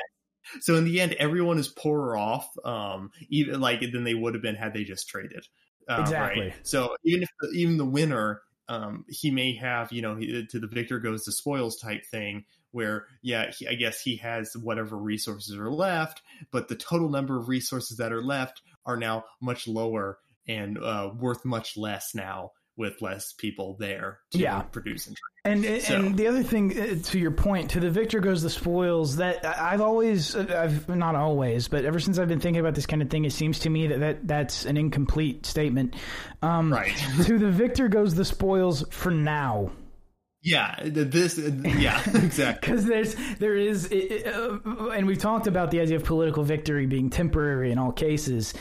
E: So in the end, everyone is poorer off, um, even like than they would have been had they just traded. Uh,
D: Exactly.
E: Right? So even if the, even the winner, um, he may have you know he, to the victor goes the spoils type thing, where yeah, he, I guess he has whatever resources are left, but the total number of resources that are left are now much lower and uh, worth much less now with less people there to
D: Yeah.
E: produce and.
D: And and
E: So-
D: the other thing, uh, to your point, to the victor goes the spoils. That I've always, uh, I've not always, but ever since I've been thinking about this kind of thing, it seems to me that, that that's an incomplete statement. Um,
E: Right.
D: to the victor goes the spoils for now.
E: Yeah. This. Yeah. Exactly.
D: because there's there is uh, and we've talked about the idea of political victory being temporary in all cases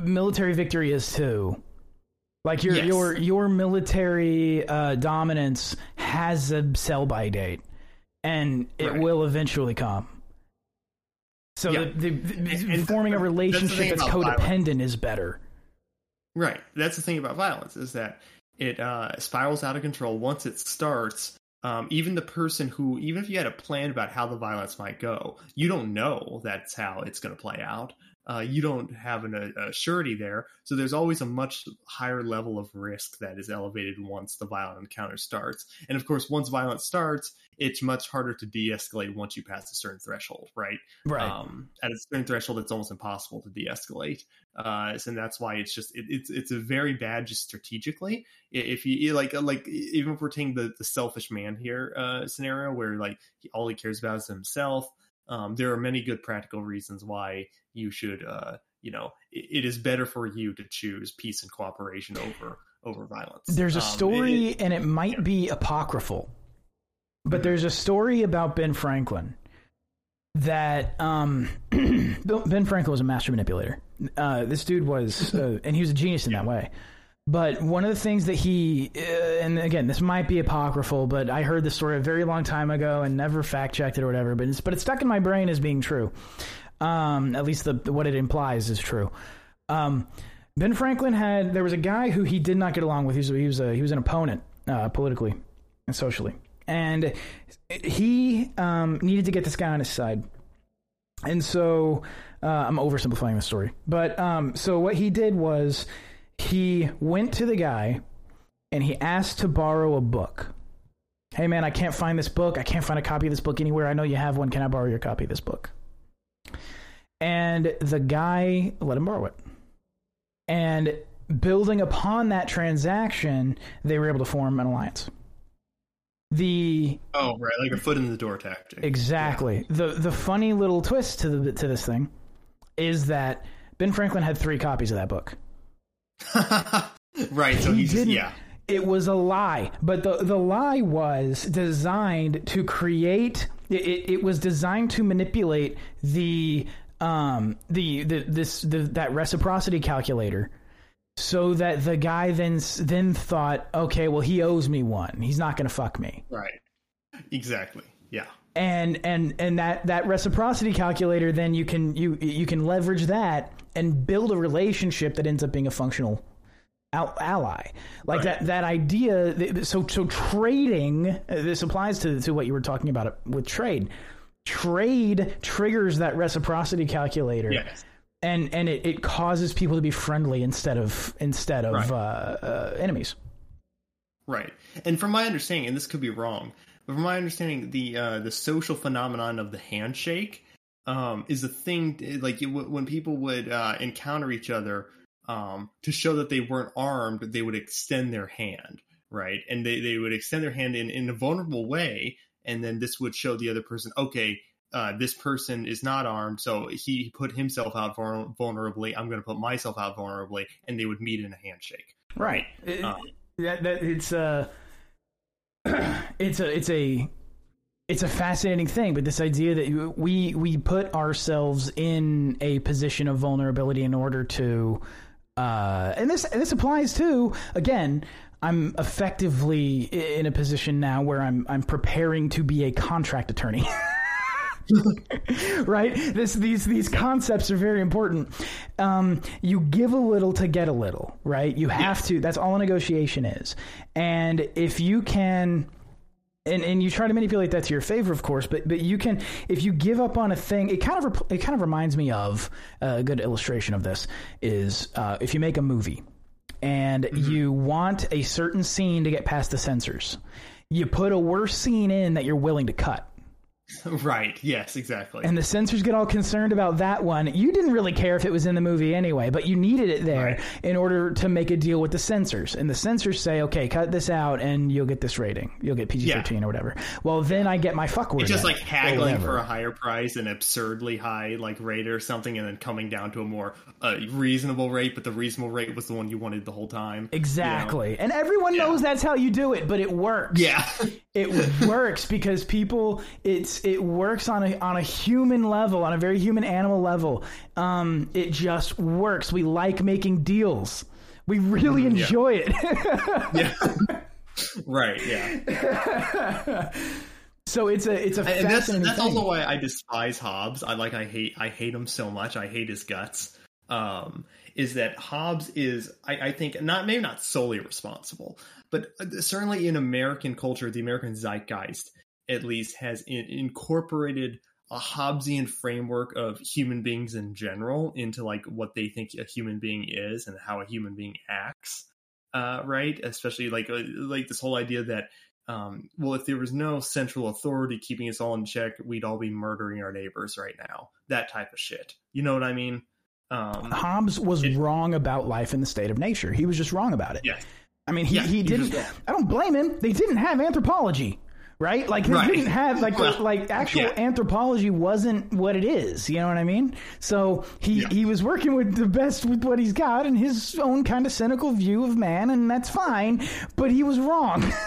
D: military victory is too like your
E: Yes.
D: your your military uh, dominance has a sell by date and it
E: Right.
D: will eventually come so
E: Yeah.
D: the, the, the- forming a relationship
E: thing
D: that's
E: about violence.
D: codependent is better
E: Right. That's the thing about violence is that it uh, spirals out of control once it starts. Um, even the person who, even if you had a plan about how the violence might go, you don't know that's how it's going to play out. Uh, you don't have an, a, a surety there, so there's always a much higher level of risk that is elevated once the violent encounter starts. And of course, once violence starts, it's much harder to de-escalate once you pass a certain threshold, right?
D: right
E: Um, at a certain threshold, it's almost impossible to de-escalate, uh, and that's why it's just it, it's it's a very bad just strategically. If you like like even if we're taking the the selfish man here uh, scenario where like he, all he cares about is himself, um, there are many good practical reasons why you should uh, you know it, it is better for you to choose peace and cooperation over over violence.
D: There's a
E: Um,
D: story,
E: it-
D: and it might be apocryphal, but there's a story about Ben Franklin that um, Ben Franklin was a master manipulator. Uh, this dude was, uh, and he was a genius in that way. But one of the things that he, uh, and again, this might be apocryphal, but I heard this story a very long time ago and never fact checked it or whatever. But it's but it's stuck in my brain as being true. Um, at least the what it implies is true. Um, Ben Franklin had there was a guy who he did not get along with. He was he was, a, he was an opponent uh, politically and socially, and he um, needed to get this guy on his side. And so uh, I'm oversimplifying the story, but um, so what he did was he went to the guy and he asked to borrow a book. Hey man, I can't find this book. I can't find a copy of this book anywhere. I know you have one. Can I borrow your copy of this book? And the guy let him borrow it. And building upon that transaction, they were able to form an alliance. The
E: oh right, like a foot in the door tactic.
D: exactly the the funny little twist to the to this thing is that Ben Franklin had three copies of that book.
E: right. So
D: He
E: he's
D: didn't-
E: yeah.
D: It was a lie, but the the lie was designed to create. It, it, it was designed to manipulate the um the the this the, that reciprocity calculator, so that the guy then then thought, okay, well he owes me one. He's not going to fuck me.
E: Right. Exactly. Yeah.
D: and and and that that reciprocity calculator then you can you you can leverage that and build a relationship that ends up being a functional ally like
E: Right.
D: that that idea so so trading uh, this applies to to what you were talking about with trade trade triggers that reciprocity calculator
E: Yes.
D: and and it, it causes people to be friendly instead of instead of
E: Right.
D: uh, uh, enemies
E: Right. And from my understanding, and this could be wrong, but from my understanding, the uh, the social phenomenon of the handshake um, is a thing. Like when people would uh, encounter each other um, to show that they weren't armed, they would extend their hand, right? And they, they would extend their hand in, in a vulnerable way, and then this would show the other person, okay. Uh, this person is not armed, so he put himself out vulner- vulnerably. I'm going to put myself out vulnerably, and they would meet in a handshake.
D: Right. It-
E: Um,
D: that, that it's uh it's a it's a it's a fascinating thing, but this idea that we we put ourselves in a position of vulnerability in order to, uh, and this and this applies to again. I'm effectively in a position now where I'm I'm preparing to be a contract attorney. right? This these these concepts are very important. Um, you give a little to get a little, right? You have to. That's all a negotiation is. And if you can and and you try to manipulate that to your favor, of course. But but you can if you give up on a thing. It kind of it kind of reminds me of uh, a good illustration of this is uh, if you make a movie and
E: Mm-hmm.
D: you want a certain scene to get past the censors, you put a worse scene in that you're willing to cut.
E: Right. Yes. Exactly.
D: And the censors get all concerned about that one. You didn't really care if it was in the movie anyway, but you needed it there
E: Right.
D: in order to make a deal with the censors. And the censors say, okay, cut this out and you'll get this rating. You'll get PG 13 or whatever. Well, then I get my fuck word.
E: It's just like haggling for a higher price, an absurdly high like rate or something, and then coming down to a more uh, reasonable rate. But the reasonable rate was the one you wanted the whole time. you know?
D: Exactly. And everyone knows that's how you do it, but it works.
E: Yeah.
D: it works because people it's it works on a on a human level on a very human animal level um it just works we like making deals we really
E: Mm-hmm,
D: enjoy it
E: yeah. right. Yeah.
D: so it's a it's a
E: and that's
D: fascinating
E: that's also why I despise Hobbes. I like I hate I hate him so much. I hate his guts. Um, is that Hobbes is I, I think not maybe not solely responsible, but certainly in American culture, the American zeitgeist at least has in, incorporated a Hobbesian framework of human beings in general into like what they think a human being is and how a human being acts. Uh, right, especially like uh, like this whole idea that um, well, if there was no central authority keeping us all in check, we'd all be murdering our neighbors right now. That type of shit. You know what I mean? Um,
D: Hobbes was wrong about life in the state of nature. He was just wrong about it.
E: yeah.
D: I mean, he,
E: Yeah,
D: he
E: he
D: didn't. I don't blame him. They didn't have anthropology, right? Like they
E: Right.
D: didn't have like
E: Well,
D: like actual
E: yeah.
D: anthropology wasn't what it is. You know what I mean? So he
E: Yeah.
D: he was working with the best with what he's got and his own kind of cynical view of man, and that's fine. But he was wrong.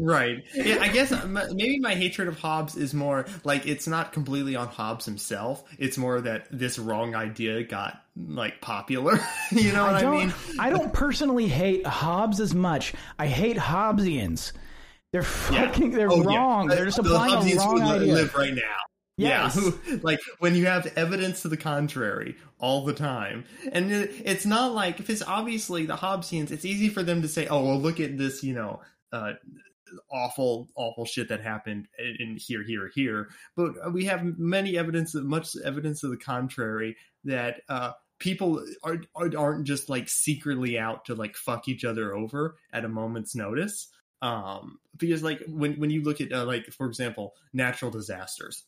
E: Right. Yeah, I guess maybe my hatred of Hobbes is more like it's not completely on Hobbes himself. It's more that this wrong idea got like popular. you know what
D: I
E: I, mean?
D: I don't personally hate Hobbes as much. I hate Hobbesians. They're
E: Yeah.
D: fucking. They're
E: Oh, yeah.
D: wrong. They're just
E: The
D: applying a
E: Hobbesians
D: wrong idea.
E: live right now.
D: Yes.
E: Yeah, like when you have evidence to the contrary all the time, and it- it's not like if it's obviously the Hobbesians, it's easy for them to say, "Oh, well, look at this," you know, uh, awful, awful shit that happened in, here, here, here. But we have many evidence, of, much evidence to the contrary that uh, people are aren't just like secretly out to like fuck each other over at a moment's notice. Um, because like when when you look at uh, like for example, natural disasters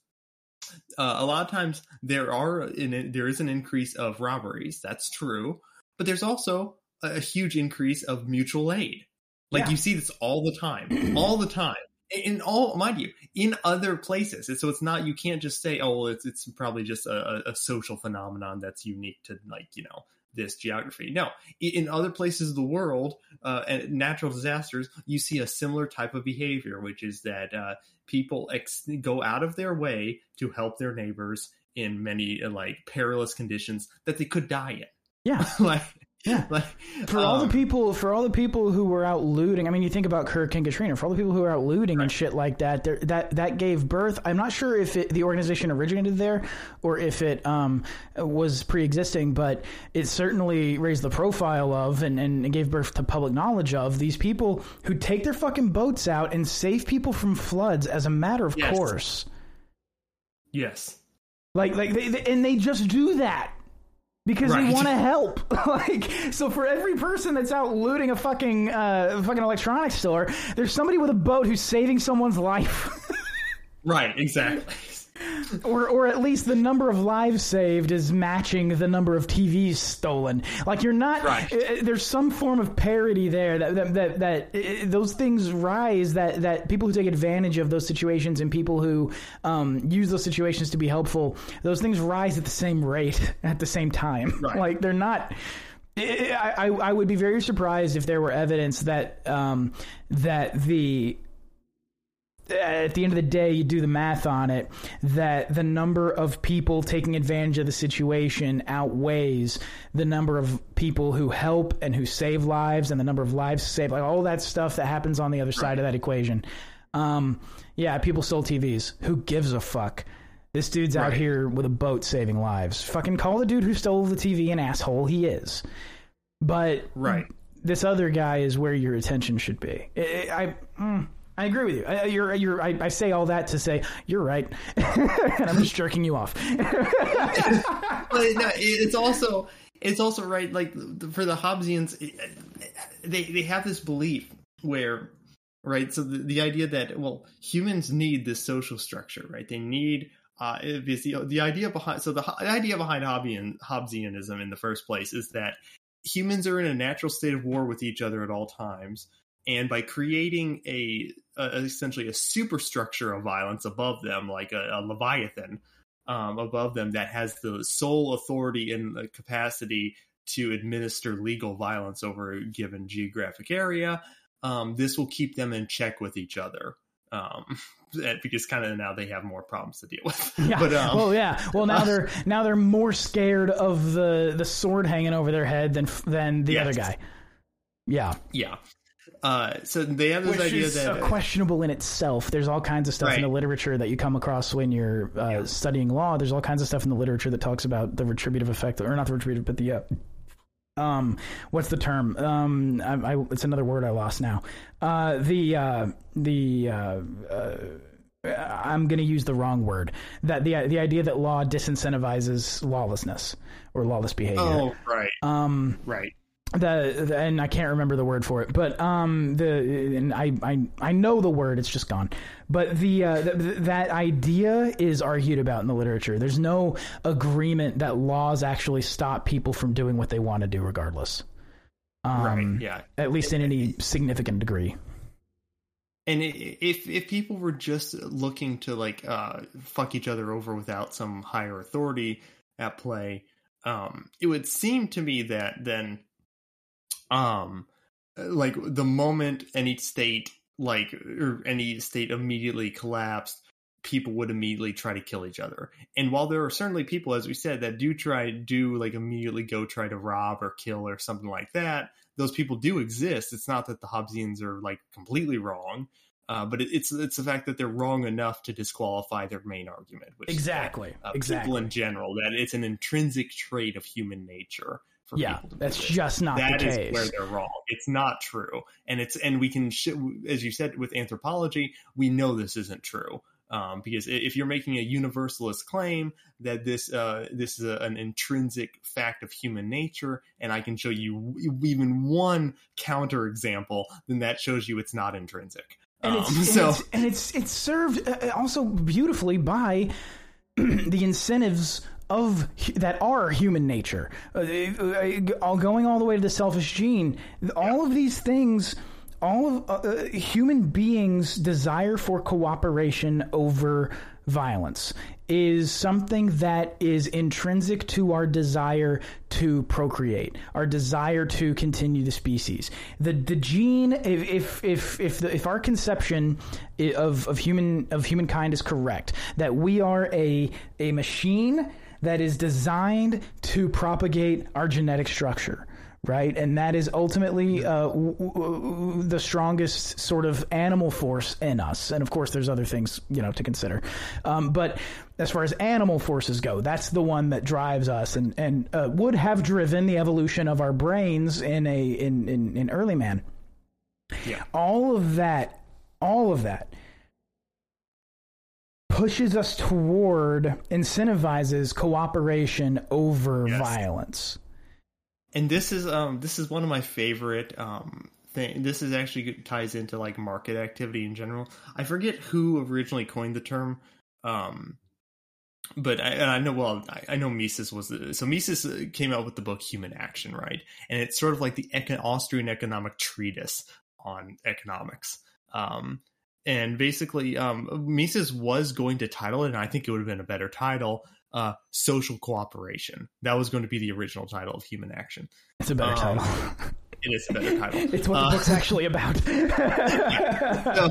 E: uh, a lot of times there are in, there is an increase of robberies. That's true, but there's also a, a huge increase of mutual aid. Like
D: Yeah.
E: you see this all the time, all the time. In all, mind you, in other places, so it's not. You can't just say, "Oh, well, it's it's probably just a, a- a social phenomenon that's unique to like you know this geography." No, in other places of the world, uh, and natural disasters, you see a similar type of behavior, which is that uh, people ex- go out of their way to help their neighbors in many like perilous conditions that they could die in.
D: Yeah.
E: like,
D: Yeah.
E: like
D: for all the
E: um,
D: people for all the people who were out looting i mean you think about hurricane katrina for all the people who were out looting and shit like that there, that that gave birth i'm not sure if it, the organization originated there or if it um, was pre-existing but it certainly raised the profile of and, and gave birth to public knowledge of these people who take their fucking boats out and save people from floods as a matter of
E: Yes.
D: course.
E: Yes,
D: like, like, they, they- and they just do that because they want to help. like, so for every person that's out looting a fucking, uh, fucking electronics store, there's somebody with a boat who's saving someone's life,
E: right, exactly.
D: Or, or at least the number of lives saved is matching the number of TVs stolen. Like, you're not.
E: Right.
D: uh, there's some form of parity there that that that, that uh, those things rise. That that people who take advantage of those situations and people who um, use those situations to be helpful, those things rise at the same rate at the same time.
E: Right.
D: Like they're not. I, I I would be very surprised if there were evidence that um, that the at the end of the day, you do the math on it, that the number of people taking advantage of the situation outweighs the number of people who help and who save lives and the number of lives saved, like all that stuff that happens on the other side of that equation. Um, yeah, people stole TVs. Who gives a fuck? This dude's out
E: Right.
D: here with a boat saving lives. Fucking call the dude who stole the TV an asshole. He is. But
E: Right.
D: this other guy is where your attention should be. I I, mm, I agree with you. I, you're you're I, I say all that to say you're right, and I'm just jerking you off.
E: but no, it's also it's also right like for the Hobbesians they they have this belief where right so the, the idea that well humans need this social structure right they need uh it's the, the idea behind so the, the idea behind Hobbesian Hobbesianism in the first place is that humans are in a natural state of war with each other at all times and by creating a, essentially a superstructure of violence above them like a, a leviathan um, above them that has the sole authority and the capacity to administer legal violence over a given geographic area. Um, this will keep them in check with each other. Um, because kind of now they have more problems to deal with.
D: Yeah.
E: But um,
D: well, yeah. Well, now they're now they're more scared of the the sword hanging over their head than than the
E: Yes.
D: other guy. Yeah,
E: yeah. Uh, so they have this
D: which
E: idea that
D: questionable in itself. There's all kinds of stuff in the literature that you come across when you're uh, studying law. There's all kinds of stuff in the literature that talks about the retributive effect, or not the retributive, but the uh, um, what's the term? Um, I, I, it's another word I lost now. Uh, the uh, the uh, uh, I'm going to use the wrong word. That the the idea that law disincentivizes lawlessness or lawless behavior.
E: oh right,
D: Um,
E: right,
D: the, the and I can't remember the word for it, but um the and I I I know the word, it's just gone. But the uh, th- th- that idea is argued about in the literature. There's no agreement that laws actually stop people from doing what they want to do, regardless. Um,
E: right, yeah.
D: At least in any significant degree.
E: And if if people were just looking to like uh, fuck each other over without some higher authority at play, um, it would seem to me that then, um, like the moment any state like or any state immediately collapsed, people would immediately try to kill each other. And while there are certainly people, as we said, that do try do like immediately go try to rob or kill or something like that, those people do exist. It's not that the Hobbesians are like completely wrong. Uh, but it, it's it's the fact that they're wrong enough to disqualify their main argument, which
D: Exactly.
E: is that, uh,
D: Exactly.
E: people in general that it's an intrinsic trait of human nature. For
D: Yeah,
E: people to
D: that's
E: this.
D: just not
E: That
D: the
E: is
D: case.
E: where they're wrong. It's not true, and it's and we can, sh- as you said, with anthropology, we know this isn't true. Um, because if you're making a universalist claim that this uh, this is a, an intrinsic fact of human nature, and I can show you w- even one counterexample, then that shows you it's not intrinsic.
D: and
E: Um,
D: it's, and
E: so
D: it's and it's it's served uh, also beautifully by the incentives of that are human nature. Uh, uh, all going all the way to the selfish gene. All of these things. All of uh, uh, human beings' desire for cooperation over violence is something that is intrinsic to our desire to procreate, our desire to continue the species. The the gene, if if if if, the, if our conception of of human of humankind is correct, that we are a a machine that is designed to propagate our genetic structure right? And that is ultimately uh, w- w- the strongest sort of animal force in us. And of course, there's other things you know to consider. Um, but as far as animal forces go, that's the one that drives us and and uh, would have driven the evolution of our brains in a in in, in early man.
E: Yeah.
D: All of that, all of that pushes us toward incentivizes cooperation over
E: Yes.
D: violence.
E: and this is um this is one of my favorite um thing this is actually ties into like market activity in general i forget who originally coined the term um but I, and I know well I, I know Mises was the, so Mises uh, came out with the book Human Action right and it's sort of like the econ- Austrian economic treatise on economics um and basically um Mises was going to title it and I think it would have been a better title uh, social cooperation. That was going to be the original title of Human Action.
D: It's a better
E: Um,
D: title.
E: It is a better title.
D: it's what the
E: Uh,
D: book's actually about.
E: so,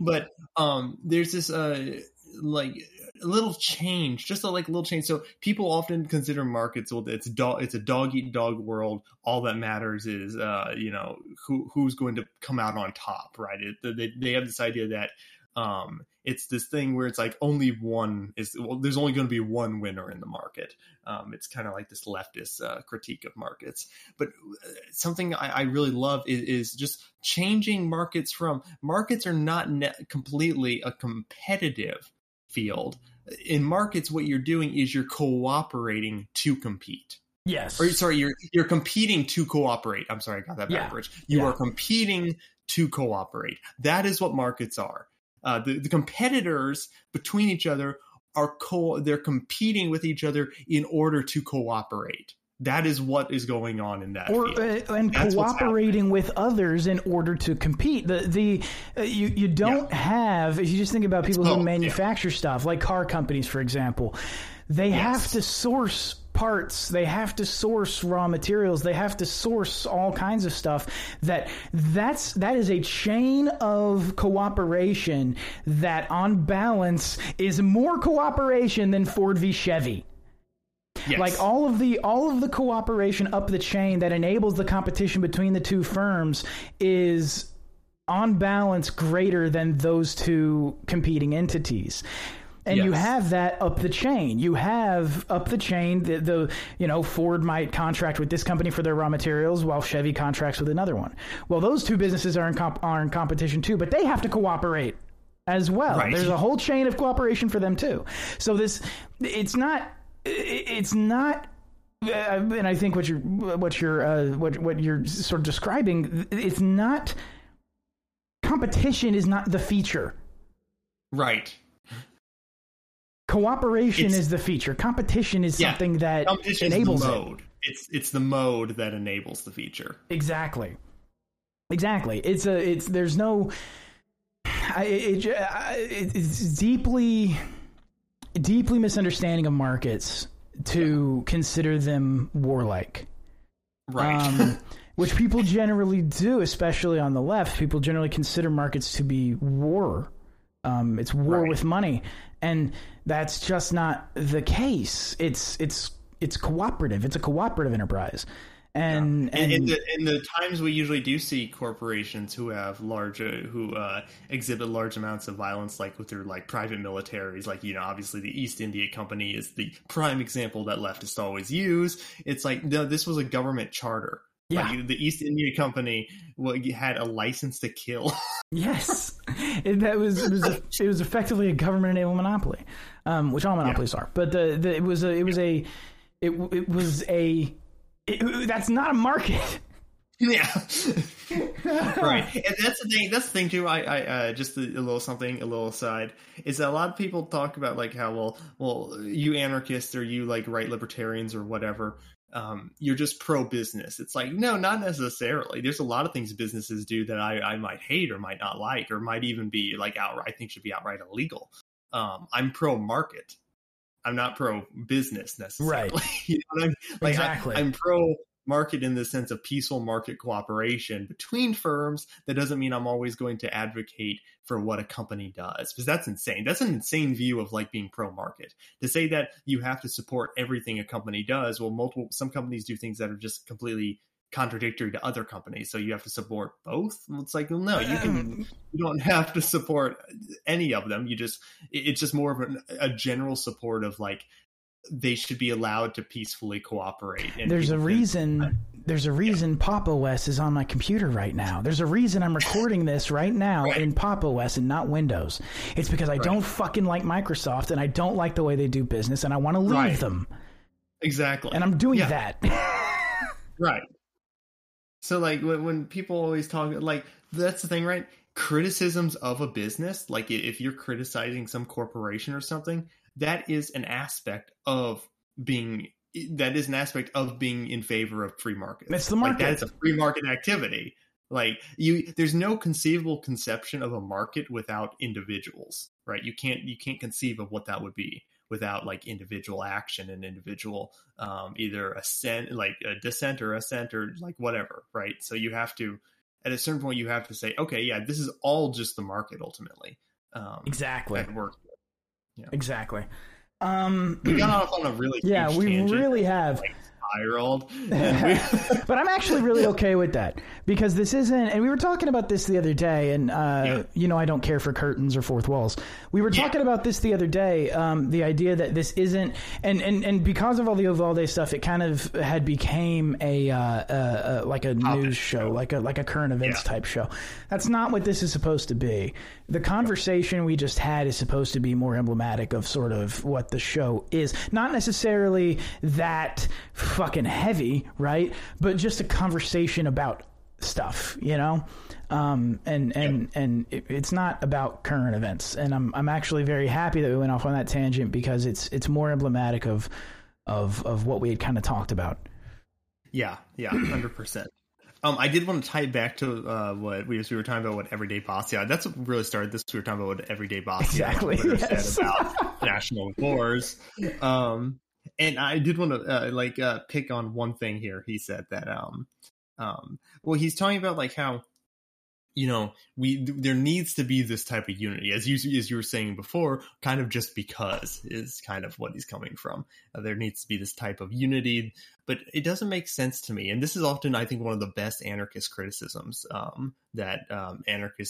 E: but um there's this uh like a little change just a like little change. So people often consider markets well it's dog it's a dog eat dog world. All that matters is uh you know who who's going to come out on top right? It, they, they have this idea that um it's this thing where it's like only one is well there's only going to be one winner in the market. Um it's kind of like this leftist uh, critique of markets. But uh, something I, I really love is, is just changing markets from markets are not ne- completely a competitive field. In markets, what you're doing is you're cooperating to compete.
D: yes.
E: Or sorry, you're you're competing to cooperate. I'm sorry, I got that
D: Yeah.
E: backwards. You
D: Yeah.
E: are competing to cooperate. That is what markets are. Uh, the, the competitors between each other are co they're competing with each other in order to cooperate. That is what is going on in that
D: or
E: field.
D: uh, and
E: That's
D: cooperating with others in order to compete. The the uh, you you don't have if you just think about people
E: both,
D: who
E: yeah.
D: manufacture stuff like car companies, for example, they have to source parts they have to source raw materials they have to source all kinds of stuff that that's that is a chain of cooperation that on balance is more cooperation than Ford v Chevy
E: Yes.
D: like all of the all of the cooperation up the chain that enables the competition between the two firms is on balance greater than those two competing entities. And you have that up the chain. You have up the chain the, the you know ford might contract with this company for their raw materials while chevy contracts with another one. Well those two businesses are in, comp- are in competition too but they have to cooperate as well.
E: Right.
D: there's a whole chain of cooperation for them too. So this it's not it's not uh, and I think what you're what you're uh, what what you're sort of describing it's not competition is not the feature
E: right.
D: cooperation
E: It's-
D: is the feature competition is
E: Yeah.
D: something that enables
E: the
D: it.
E: It's it's the mode that enables the feature.
D: exactly exactly it's a it's there's no I, it, it, it's deeply deeply misunderstanding of markets to consider them warlike
E: Right.
D: um, which people generally do, especially on the left. People generally consider markets to be war. Um, it's war
E: Right.
D: with money, and that's just not the case. It's it's it's cooperative. It's a cooperative enterprise, and
E: And
D: and,
E: in the in the times we usually do see corporations who have large uh, who uh, exhibit large amounts of violence, like with their like private militaries, like you know, obviously the East India Company is the prime example that leftists always use. It's like no, this was a government charter.
D: Yeah.
E: Like, the East India Company had a license to kill.
D: yes, it, that was it was a, it was effectively a government enabled monopoly, um, which all monopolies are. But the, the it was a it was a it, it was a it, that's not a market.
E: Yeah, right. And that's the thing. That's the thing too. I, I uh, just a, a little something, a little aside is that a lot of people talk about like how well, well, you anarchists or you like right libertarians or whatever. Um, you're just pro business. It's like no, not necessarily. There's a lot of things businesses do that I, I might hate or might not like or might even be like outright. I think should be outright illegal. Um, I'm pro market. I'm not pro business necessarily.
D: Right.
E: you know I mean? Like
D: Exactly.
E: I, I'm pro market in the sense of peaceful market cooperation between firms. That doesn't mean I'm always going to advocate for what a company does because that's insane. That's an insane view of like being pro market. To say that you have to support everything a company does, well, multiple some companies do things that are just completely contradictory to other companies so you have to support both it's like well, no you can um. you don't have to support any of them you just it's just more of an, a general support of like they should be allowed to peacefully cooperate and
D: There's a
E: people can-
D: reason. There's a reason Pop OS is on my computer right now. There's a reason I'm recording this right now
E: Right.
D: in Pop OS and not Windows. It's because I don't fucking like Microsoft and I don't like the way they do business and I want to leave
E: Right.
D: them.
E: exactly
D: And I'm doing
E: Yeah.
D: that.
E: Right. So like when, when people always talk like that's the thing, right? Criticisms of a business, like if you're criticizing some corporation or something, that is an aspect of being that is an aspect of being in favor of free markets.
D: It's the
E: Like
D: market.
E: that is a free market activity. Like you there's no conceivable conception of a market without individuals, right? You can't you can't conceive of what that would be without like individual action and individual um, either ascent, like a descent or ascent or like whatever, right? So you have to, at a certain point, you have to say, okay, yeah, this is all just the market ultimately. Um,
D: Exactly.
E: At work.
D: Exactly. Um,
E: We got off on a really
D: yeah, we
E: tangent,
D: really have.
E: like And we-
D: but I'm actually really okay with that because this isn't. And we were talking about this the other day, and uh,
E: Yeah.
D: you know, I don't care for curtains or fourth walls. We were
E: Yeah.
D: talking about this the other day. Um, the idea that this isn't, and and and because of all the Uvalde stuff, it kind of had became a uh, uh, uh, like a news show,
E: show.
D: like a like a current events
E: Yeah.
D: type show. That's not what this is supposed to be. The conversation we just had is supposed to be more emblematic of sort of what the show is. Not necessarily that fucking heavy, right? But just a conversation about stuff, you know? Um, and and and it, it's not about current events. And I'm I'm actually very happy that we went off on that tangent because it's it's more emblematic of of of what we had kind of talked about.
E: Yeah, yeah, hundred percent. Um, I did want to tie it back to uh, what we, we were talking about. What everyday Bastiat? Yeah, that's what really started this. We were talking about what everyday Bastiat
D: Exactly, yes.
E: said about national wars. Um, and I did want to uh, like uh, pick on one thing here. He said that um, um, well, he's talking about like how you know we there needs to be this type of unity as you as you were saying before kind of just because is kind of what he's coming from uh, there needs to be this type of unity but it doesn't make sense to me and this is often i think one of the best anarchist criticisms um, that um,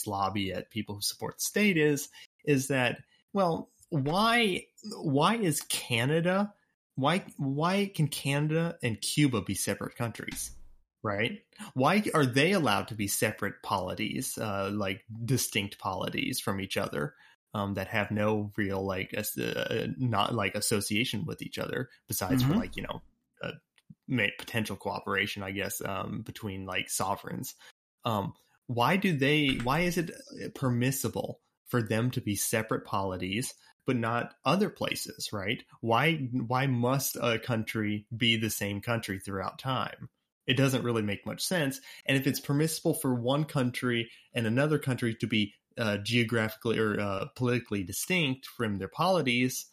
E: lobby at people who support state is is that well why why is canada why why can canada and cuba be separate countries right? Why are they allowed to be separate polities, uh, like distinct polities from each other, um, that have no real like as, uh, not like association with each other besides for
D: Mhm.
E: like you know uh, potential cooperation, I guess, um, between like sovereigns. Um, why do they? Why is it permissible for them to be separate polities? But not other places, right? Why why must a country be the same country throughout time? it doesn't really make much sense. And if it's permissible for one country and another country to be uh, geographically or uh, politically distinct from their polities,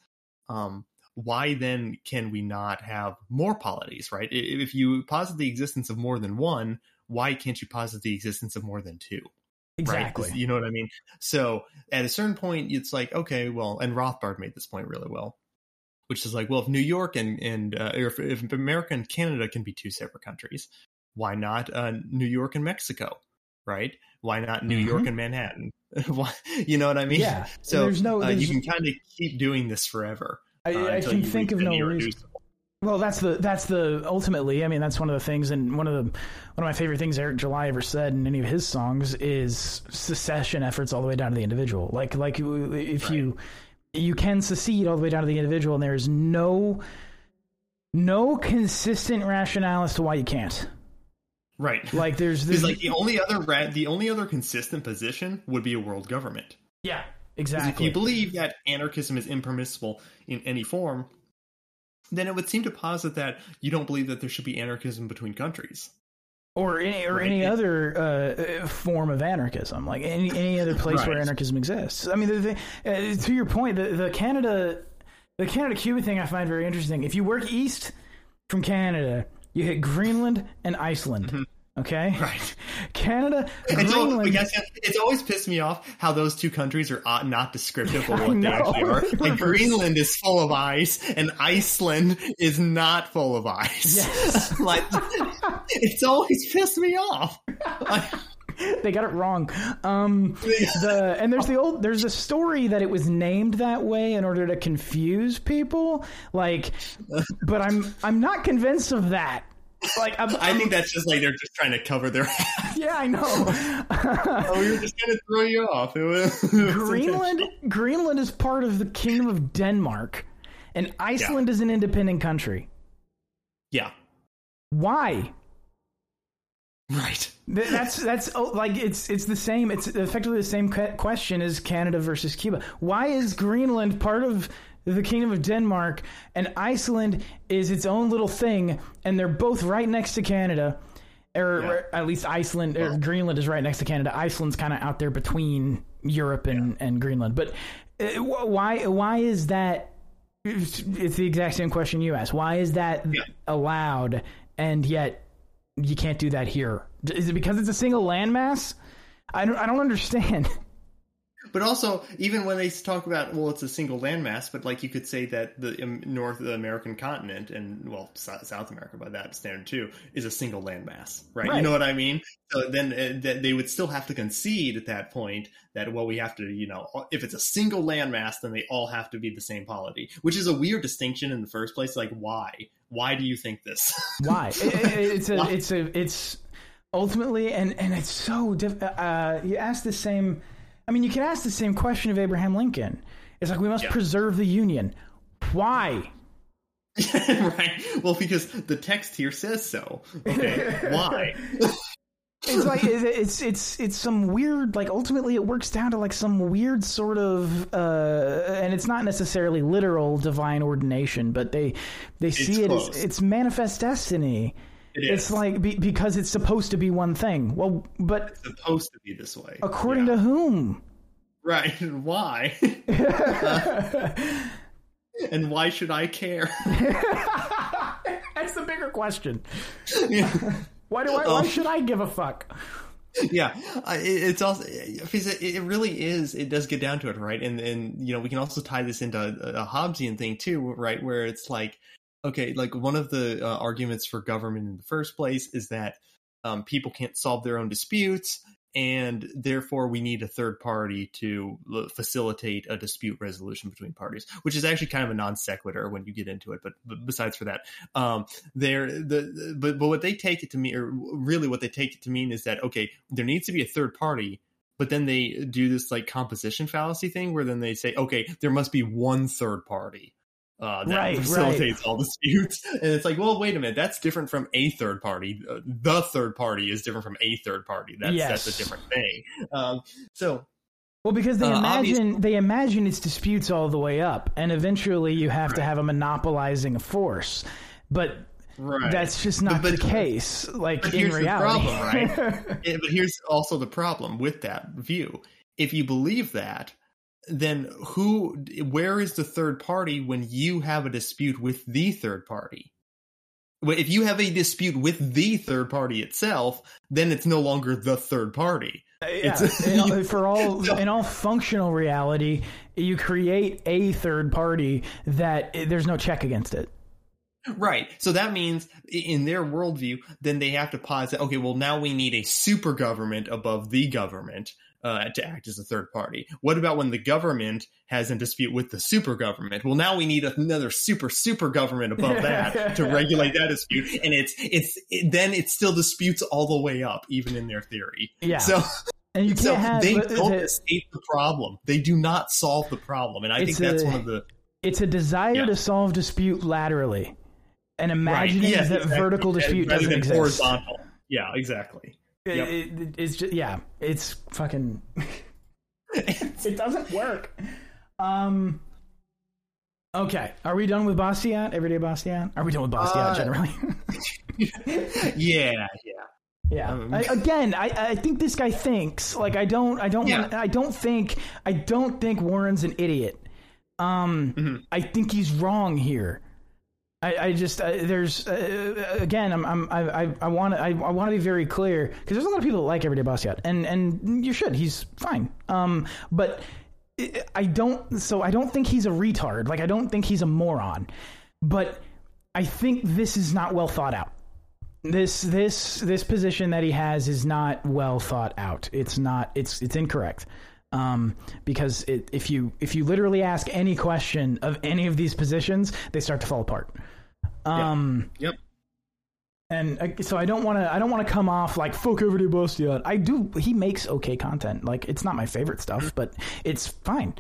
E: um, why then can we not have more polities, right? If you posit the existence of more than one, why can't you posit the existence of more than two?
D: Exactly.
E: Right? You know what I mean? So at a certain point, it's like, okay, well, and Rothbard made this point really well, which is like, well, if New York and and uh, if, if America and Canada can be two separate countries, why not uh, New York and Mexico? Right? Why not New
D: Mhm.
E: York and Manhattan? why, you know what I mean?
D: Yeah.
E: So
D: There's no-
E: uh, you can kind of keep doing this forever.
D: I,
E: uh,
D: I can think of no reason. Well, that's the that's the ultimately. I mean, that's one of the things, and one of the one of my favorite things Eric July ever said in any of his songs is secession efforts all the way down to the individual. Like like if you you can secede all the way down to the individual, and there is no no consistent rationale as to why you can't.
E: Right.
D: Like there's there's
E: like the only other ra- the only other consistent position would be a world government.
D: Yeah, exactly.
E: If you believe that anarchism is impermissible in any form, then it would seem to posit that you don't believe that there should be anarchism between countries.
D: or any or
E: Right.
D: any other uh, form of anarchism, like any any other place where anarchism exists. I mean, the, the, uh, to your point, the, the Canada the Canada Cuba thing I find very interesting. If you work east from Canada, you hit Greenland and Iceland. Okay.
E: Right.
D: Canada, Greenland.
E: I guess it's always pissed me off how those two countries are not descriptive of what they actually are. Like Greenland is full of ice, and Iceland is not full of ice.
D: Yes.
E: like it's always pissed me off. Like,
D: they got it wrong. Um, the and there's the old there's a story that it was named that way in order to confuse people. Like, but I'm I'm not convinced of that. Like, I'm,
E: I think that's just like they're just trying to cover their ass.
D: yeah, I know.
E: oh, we were just gonna throw you off. It was, it was
D: Greenland Greenland is part of the Kingdom of Denmark, and Iceland is an independent country.
E: Yeah.
D: Why?
E: Right.
D: That's that's oh, like it's it's the same. It's effectively the same question as Canada versus Cuba. Why is Greenland part of the Kingdom of Denmark and Iceland is its own little thing, and they're both right next to Canada, or,
E: Yeah.
D: or at least Iceland or Greenland is right next to Canada. Iceland's kind of out there between Europe and, and Greenland. But uh, why why is that it's, it's the exact same question you asked. Why is that
E: Yeah.
D: allowed, and yet you can't do that here? Is it because it's a single landmass? I don't. I don't understand.
E: But also, even when they talk about, well, it's a single landmass, but like you could say that the um, North American continent and well, South America by that standard too is a single landmass, right?
D: Right.
E: You know what I mean? So then uh, they would still have to concede at that point that well, we have to, you know, if it's a single landmass, then they all have to be the same polity, which is a weird distinction in the first place. Like, why? Why do you think this?
D: Why? It- it- it's a. It's a. It's ultimately, and and it's so. Diff- uh, you ask the same. I mean, you can ask the same question of Abraham Lincoln. It's like we must
E: Yeah.
D: preserve the Union. Why?
E: right? Well, because the text here says so. Okay, why?
D: It's like it's it's it's it's some weird like ultimately it works down to like some weird sort of uh and it's not necessarily literal divine ordination but they they see it
E: close.
D: as it's manifest destiny.
E: It
D: It's like be, because it's supposed to be one thing. Well, but it's
E: supposed to be this way.
D: according
E: Yeah.
D: to whom?
E: Right. and Why? and why should I care?
D: That's the bigger question.
E: yeah.
D: Why do I? Why um, should I give a fuck?
E: yeah. It's also, it really is, it does get down to it, right? And, and, you know, we can also tie this into a Hobbesian thing too, right? Where it's like, okay, like one of the uh, arguments for government in the first place is that um, people can't solve their own disputes. And therefore, we need a third party to l- facilitate a dispute resolution between parties, which is actually kind of a non sequitur when you get into it. But, but besides for that, um, they're the but but what they take it to mean, or really what they take it to mean, is that okay, there needs to be a third party, but then they do this like composition fallacy thing where then they say, okay, there must be one third party. Uh, that
D: Right,
E: facilitates all disputes, and it's like, well, wait a minute, that's different from a third party. Uh, the third party is different from a third party. That's that's a different thing. Um, so
D: Well, because they
E: Uh,
D: imagine they imagine it's disputes all the way up, and eventually you have to have a monopolizing force. But
E: right,
D: that's just not
E: But-
D: the case. Like
E: But
D: in
E: here's
D: reality,
E: the problem, right? But here's also the problem with that view. If you believe that, then who, where is the third party when you have a dispute with the third party? Well, If you have a dispute with the third party itself, then it's no longer the third party.
D: yeah,
E: It's-
D: in all- for all in all functional reality, you create a third party that eh, there's no check against it.
E: Right. So that means in their worldview, then they have to posit, okay, well, now we need a super government above the government uh, to act as a third party. What about when the government has a dispute with the super government? Well, now we need another super, super government above that to regulate that dispute. And it's, it's, it, then it still disputes all the way up, even in their theory.
D: Yeah.
E: So,
D: And you
E: so
D: have
E: they don't escape the problem. They do not solve the problem. And I think that's
D: a-
E: one of the,
D: it's a desire
E: Yeah.
D: to solve dispute laterally, and imagining
E: Yes,
D: that
E: exactly.
D: vertical dispute
E: rather
D: doesn't
E: than
D: exist.
E: horizontal. Yeah, exactly.
D: It-
E: Yep.
D: it- it's just yeah, it's fucking. it doesn't work. Um. Okay, are we done with Bastiat? Everyday Bastiat? Are we done with Bastiat
E: Uh,
D: generally?
E: yeah, yeah.
D: yeah.
E: um,
D: I, again, I, I think this guy thinks like I don't. I don't.
E: Yeah.
D: Want, I don't think. I don't think Warren's an idiot. Um.
E: Mm-hmm.
D: I think he's wrong here. I, I just there's uh, again I'm, I'm I I- want I, I want to be very clear because there's a lot of people that like Everyday Bastiat and and you should. He's fine. Um but I- I don't so I don't think he's a retard. Like I don't think he's a moron. But I think this is not well thought out. This this this position that he has is not well thought out. It's not it's it's incorrect. Um, because it, if you if you literally ask any question of any of these positions, they start to fall apart. Um,
E: Yep.
D: and uh, so I don't want to I don't want to come off like fuck everyday Bastiat. I do. He makes okay content. Like it's not my favorite stuff, but it's fine.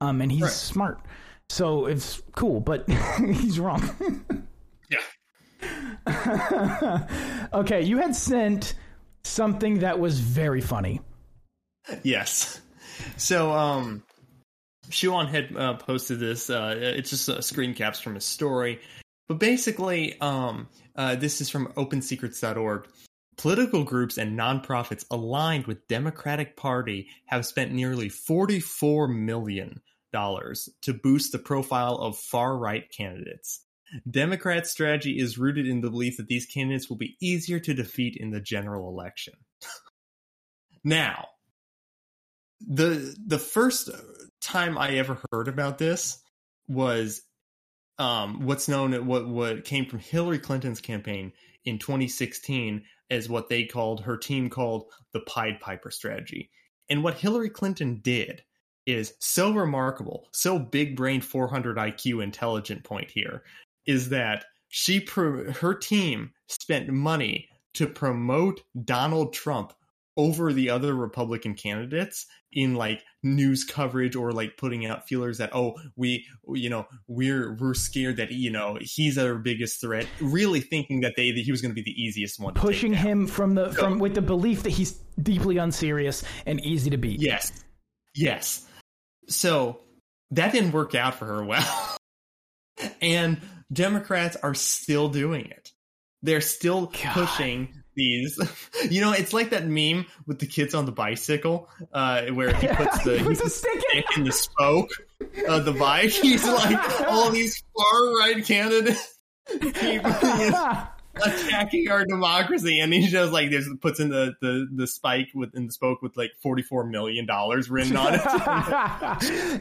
D: Um, and he's
E: Right.
D: smart, so it's cool. But he's wrong.
E: Yeah.
D: okay, you had sent something that was very funny.
E: Yes. So, um, Shuan had uh, posted this. Uh, it's just uh, screen caps from his story, but basically, um, uh, this is from OpenSecrets.org. Political groups and nonprofits aligned with Democratic Party have spent nearly 44 million dollars to boost the profile of far right candidates. Democrats' strategy is rooted in the belief that these candidates will be easier to defeat in the general election. now, the the first time I ever heard about this was um, what's known what what came from Hillary Clinton's campaign in 2016 as what they called her team called the Pied Piper strategy. And what Hillary Clinton did is so remarkable, so big brain 400 IQ intelligent point here is that she her team spent money to promote Donald Trump over the other Republican candidates in like news coverage or like putting out feelers that oh we you know we're we're scared that you know he's our biggest threat really thinking that they that he was going to be the easiest one to
D: pushing him from the from with the belief that he's deeply unserious and easy to beat.
E: yes. Yes. So that didn't work out for her well. And Democrats are still doing it. They're still
D: God.
E: pushing these. You know it's like that meme with the kids on the bicycle uh where he puts the
D: He puts stick in-
E: in the spoke of the bike. He's like all these far right candidates. Keep attacking our democracy. And he just like there's puts in the the the spike within the spoke with like 44 million dollars written on it.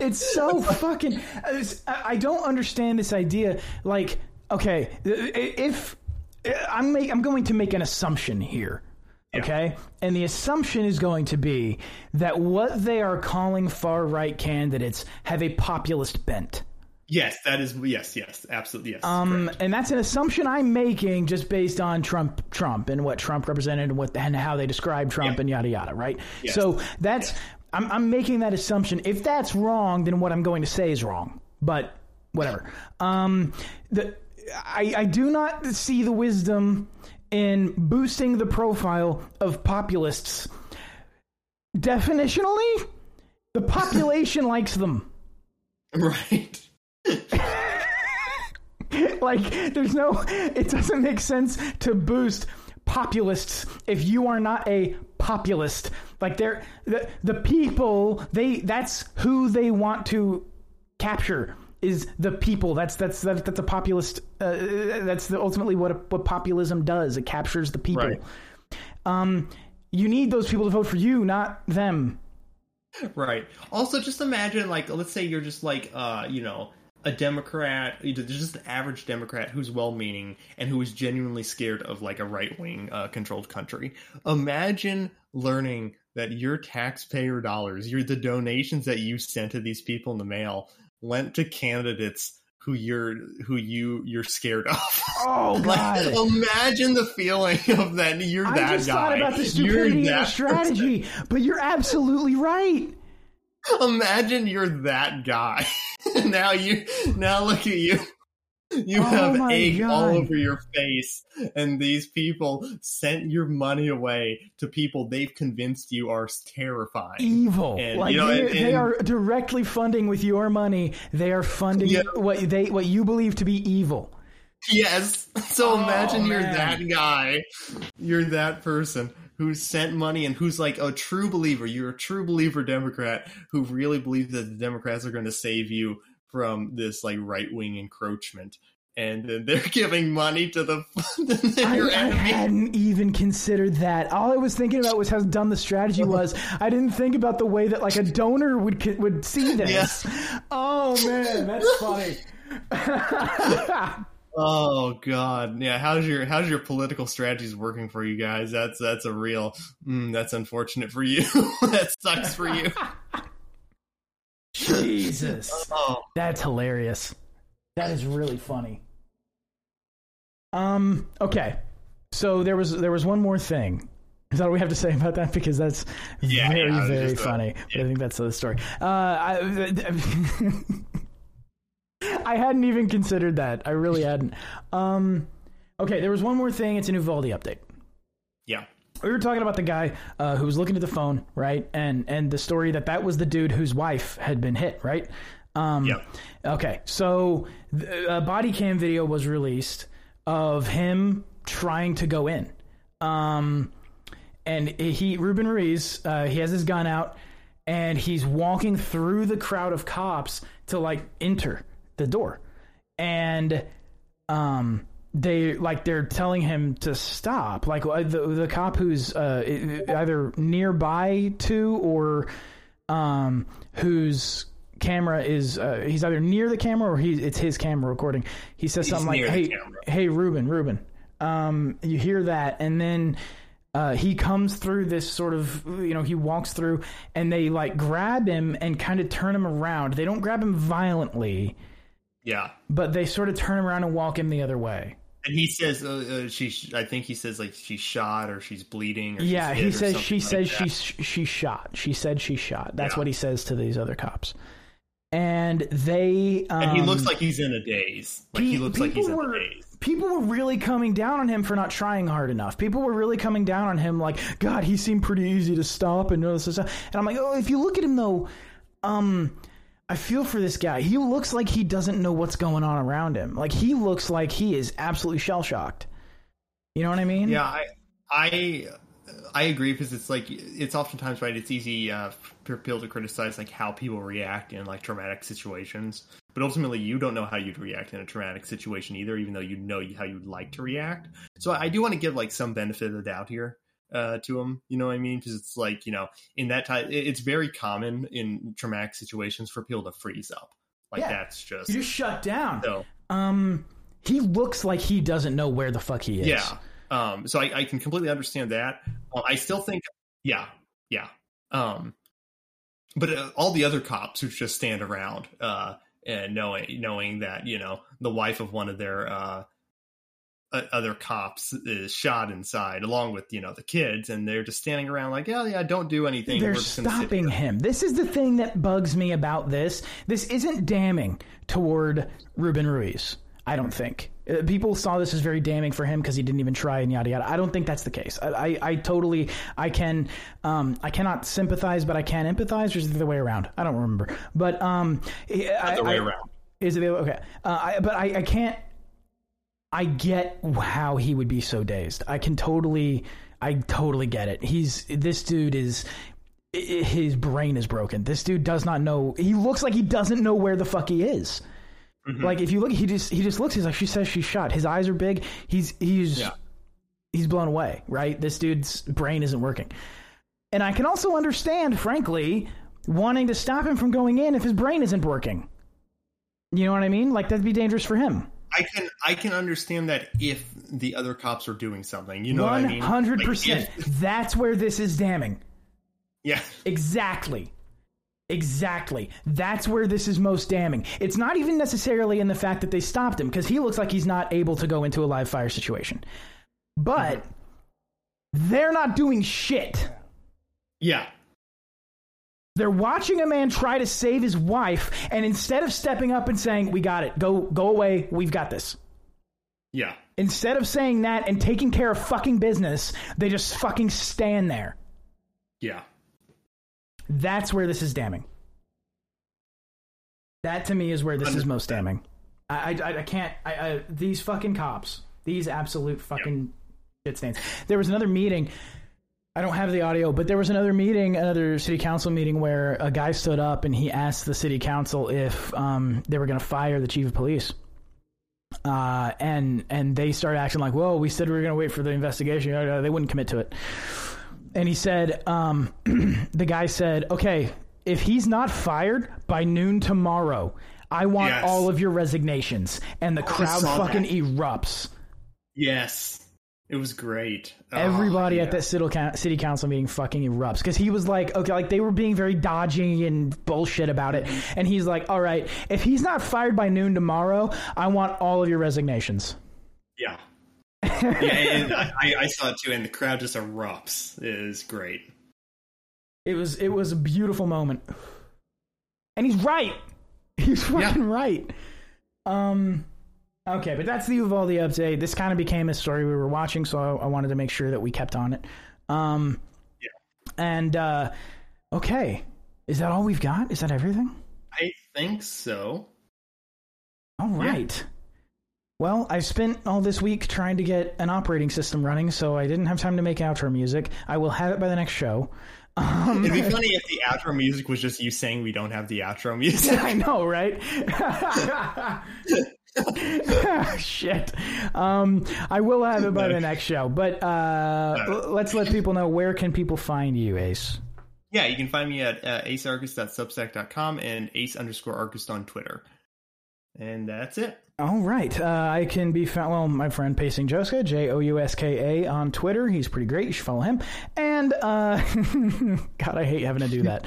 D: It's so fucking. I don't understand this idea. Like, okay, if I'm make, I'm going to make an assumption here. Okay, and the assumption is going to be that what they are calling far right candidates have a populist bent.
E: yes that is yes yes absolutely yes
D: Um,
E: correct.
D: and that's an assumption I'm making just based on Trump, Trump, and what Trump represented, and what and how they describe Trump,
E: Yeah.
D: and yada yada, right?
E: Yes.
D: So that's I'm, I'm making that assumption. If that's wrong, then what I'm going to say is wrong. But whatever. Um, the I, I do not see the wisdom in boosting the profile of populists. Definitionally, the population likes them.
E: right
D: like there's no it doesn't make sense to boost populists if you are not a populist like they're the, the people they that's who they want to capture is the people that's that's that's, that's a populist uh, that's the, ultimately what what populism does it captures the people
E: Right.
D: um you need those people to vote for you not them
E: Right. Also, just imagine, like, let's say you're just like, uh, you know, a Democrat, just an average Democrat who's well-meaning and who is genuinely scared of like a right-wing uh, controlled country. Imagine learning that your taxpayer dollars, your the donations that you sent to these people in the mail, went to candidates who you're who you you're scared of.
D: oh
E: like,
D: god
E: imagine the feeling of that. You're
D: I
E: that
D: just
E: guy.
D: thought about the
E: You're
D: stupidity the
E: that
D: strategy, but you're absolutely right.
E: Imagine you're that guy. now you now look at you. You
D: Oh
E: have egg all over your face, and these people sent your money away to people they've convinced you are terrifying.
D: Evil.
E: And,
D: like
E: you know,
D: they,
E: and-
D: they are directly funding with your money. They are funding
E: Yeah.
D: what they what you believe to be evil.
E: Yes. So
D: Oh,
E: imagine you're that guy. You're that person who sent money and who's like a true believer. You're a true believer Democrat who really believes that the Democrats are going to save you from this like right wing encroachment. And then they're giving money to the
D: I, I hadn't even considered that. All I was thinking about was how dumb the strategy was. I didn't think about the way that like a donor would would see this. Oh man, that's funny.
E: Oh god, yeah. How's your how's your political strategies working for you guys? That's that's a real. Mm, that's unfortunate for you. that sucks for you.
D: Jesus.
E: Oh,
D: That's hilarious. That is really funny. Um. Okay. So there was there was one more thing. Is that all we have to say about that? Because that's
E: Yeah,
D: very
E: yeah,
D: very
E: uh,
D: funny. I think that's the story. Uh, I, I hadn't even considered that. I really hadn't. Um. Okay. There was one more thing. It's an Uvalde update
E: yeah.
D: We were talking about the guy uh, who was looking at the phone, right? And and the story that that was the dude whose wife had been hit, right? Um,
E: Yep.
D: Okay, so a body cam video was released of him trying to go in, um, and he Ruben Ruiz, uh, he has his gun out, and he's walking through the crowd of cops to like enter the door, and um they like they're telling him to stop. Like uh, the the cop who's uh either nearby to or um whose camera is uh, he's either near the camera or he it's his camera recording. He says
E: He's
D: something like hey hey Ruben Ruben um you hear that? And then uh, he comes through this sort of you know he walks through and they like grab him and kind of turn him around. They don't grab him violently
E: Yeah.
D: but they sort of turn him around and walk him the other way
E: And he says uh, uh, she. I think he says like she's shot or she's bleeding. Or
D: Yeah,
E: she's
D: he says she
E: like
D: says
E: that.
D: she's she shot. She said she shot. That's
E: Yeah.
D: what he says to these other cops. And they um,
E: And he looks like he's in a daze. Like he,
D: pe-
E: looks like he's in
D: people
E: a
D: were
E: daze.
D: people were really coming down on him for not trying hard enough. People were really coming down on him like, God, he seemed pretty easy to stop and all this stuff. And I'm like, oh, if you look at him though, um, I feel for this guy. He looks like he doesn't know what's going on around him. Like he looks like he is absolutely shell shocked. You know what I mean?
E: Yeah, I, I, I agree because it's like it's oftentimes right. It's easy uh, for people to criticize like how people react in like traumatic situations, but ultimately you don't know how you'd react in a traumatic situation either, even though you know how you'd like to react. So I do want to give like some benefit of the doubt here uh, to him. You know what I mean? Because it's like you know in that type, it- it's very common in traumatic situations for people to freeze up. Like
D: Yeah.
E: that's just
D: You just shut down.
E: so.
D: Um, he looks like he doesn't know where the fuck he is.
E: Yeah. Um, so I, I can completely understand that. Uh, I still think, yeah, yeah. Um, but uh, all the other cops who just stand around, uh, and knowing knowing that you know the wife of one of their uh, other cops is shot inside, along with you know the kids, and they're just standing around like, yeah, yeah, don't do anything.
D: They're
E: We're just gonna sit
D: stopping him. This is the thing that bugs me about this. This isn't damning toward Ruben Ruiz. I don't think Uh, people saw this as very damning for him because he didn't even try and yada yada. I don't think that's the case. I, I, I totally, I can, um, I cannot sympathize, but I can empathize. Or is it the other way around? I don't remember. But um, I,
E: Other way around.
D: Is it okay? Uh, I, but I, I can't. I get how he would be so dazed. I can totally, I totally get it. He's this dude is his brain is broken. This dude does not know. He looks like he doesn't know where the fuck he is.
E: Mm-hmm.
D: Like if you look, he just he just looks. He's like she says she's shot. His eyes are big. He's he's
E: Yeah.
D: he's blown away. Right. This dude's brain isn't working. And I can also understand, frankly, wanting to stop him from going in if his brain isn't working. You know what I mean? Like that'd be dangerous for him.
E: I can I can understand that if the other cops are doing something, you know what I mean?
D: one
E: hundred
D: percent. That's where this is damning.
E: Yeah.
D: Exactly. Exactly. That's where this is most damning. It's not even necessarily in the fact that they stopped him because he looks like he's not able to go into a live fire situation. But mm-hmm. they're not doing shit.
E: Yeah.
D: They're watching a man try to save his wife and instead of stepping up and saying, "We got it. Go go away. We've got this."
E: Yeah.
D: Instead of saying that and taking care of fucking business, they just fucking stand there.
E: Yeah.
D: That's where this is damning. That to me is where this is most damning. I, I, I can't. I, I, these fucking cops, these absolute fucking shit stains. There was another meeting. I don't have the audio, but there was another meeting, another city council meeting where a guy stood up and he asked the city council if um, they were going to fire the chief of police. Uh, and and they started acting like, "Whoa, we said we were going to wait for the investigation." They wouldn't commit to it and he said, um, the guy said, okay, if he's not fired by noon tomorrow, I want
E: Yes.
D: all of your resignations. And the crowd fucking
E: that.
D: erupts.
E: Yes. It was great. Oh,
D: Everybody
E: yeah.
D: at that city, council meeting fucking erupts because he was like, okay, like they were being very dodgy and bullshit about it. And he's like, all right, if he's not fired by noon tomorrow, I want all of your resignations.
E: Yeah. yeah, and I, I saw it too, and the crowd just erupts. It is great.
D: It was it was a beautiful moment. And he's right. He's fucking right. Um okay, but that's the Uvalde update. This kind of became a story we were watching, so I, I wanted to make sure that we kept on it. Um
E: Yeah.
D: and uh okay. Is that all we've got? Is that everything?
E: I think so.
D: All right. Well, I spent all this week trying to get an operating system running, so I didn't have time to make outro music. I will have it by the next show.
E: It'd be funny if the outro music was just you saying we don't have the outro music.
D: I know, right? Shit. Um, I will have it by the next show, but uh, l- let's let people know where can people find you, Ace.
E: Yeah, you can find me at uh, acearchist.substack.com and ace underscore archist on Twitter. And that's it.
D: All right. Uh, I can be found, well, my friend Pacing Jouska, J O U S K A on Twitter. He's pretty great. You should follow him. And, uh, God, I hate having to do that.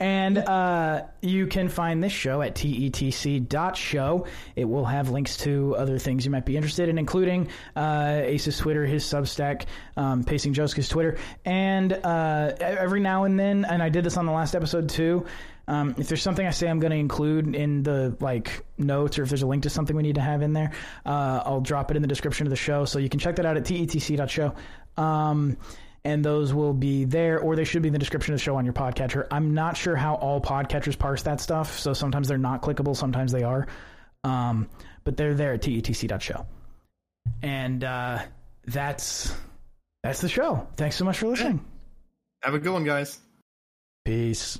D: And uh, you can find this show at tetc.show. It will have links to other things you might be interested in, including uh, Ace's Twitter, his Substack, um, Pacing Jouska's Twitter. And uh, every now and then, and I did this on the last episode too, um, if there's something I say I'm going to include in the like notes, or if there's a link to something we need to have in there, uh, I'll drop it in the description of the show. So you can check that out at tetc.show. Um, and those will be there, or they should be in the description of the show on your podcatcher. I'm not sure how all podcatchers parse that stuff, so sometimes they're not clickable, sometimes they are. Um, but they're there at tetc.show. And uh, that's that's the show. Thanks so much for listening.
E: Have a good one, guys.
D: Peace.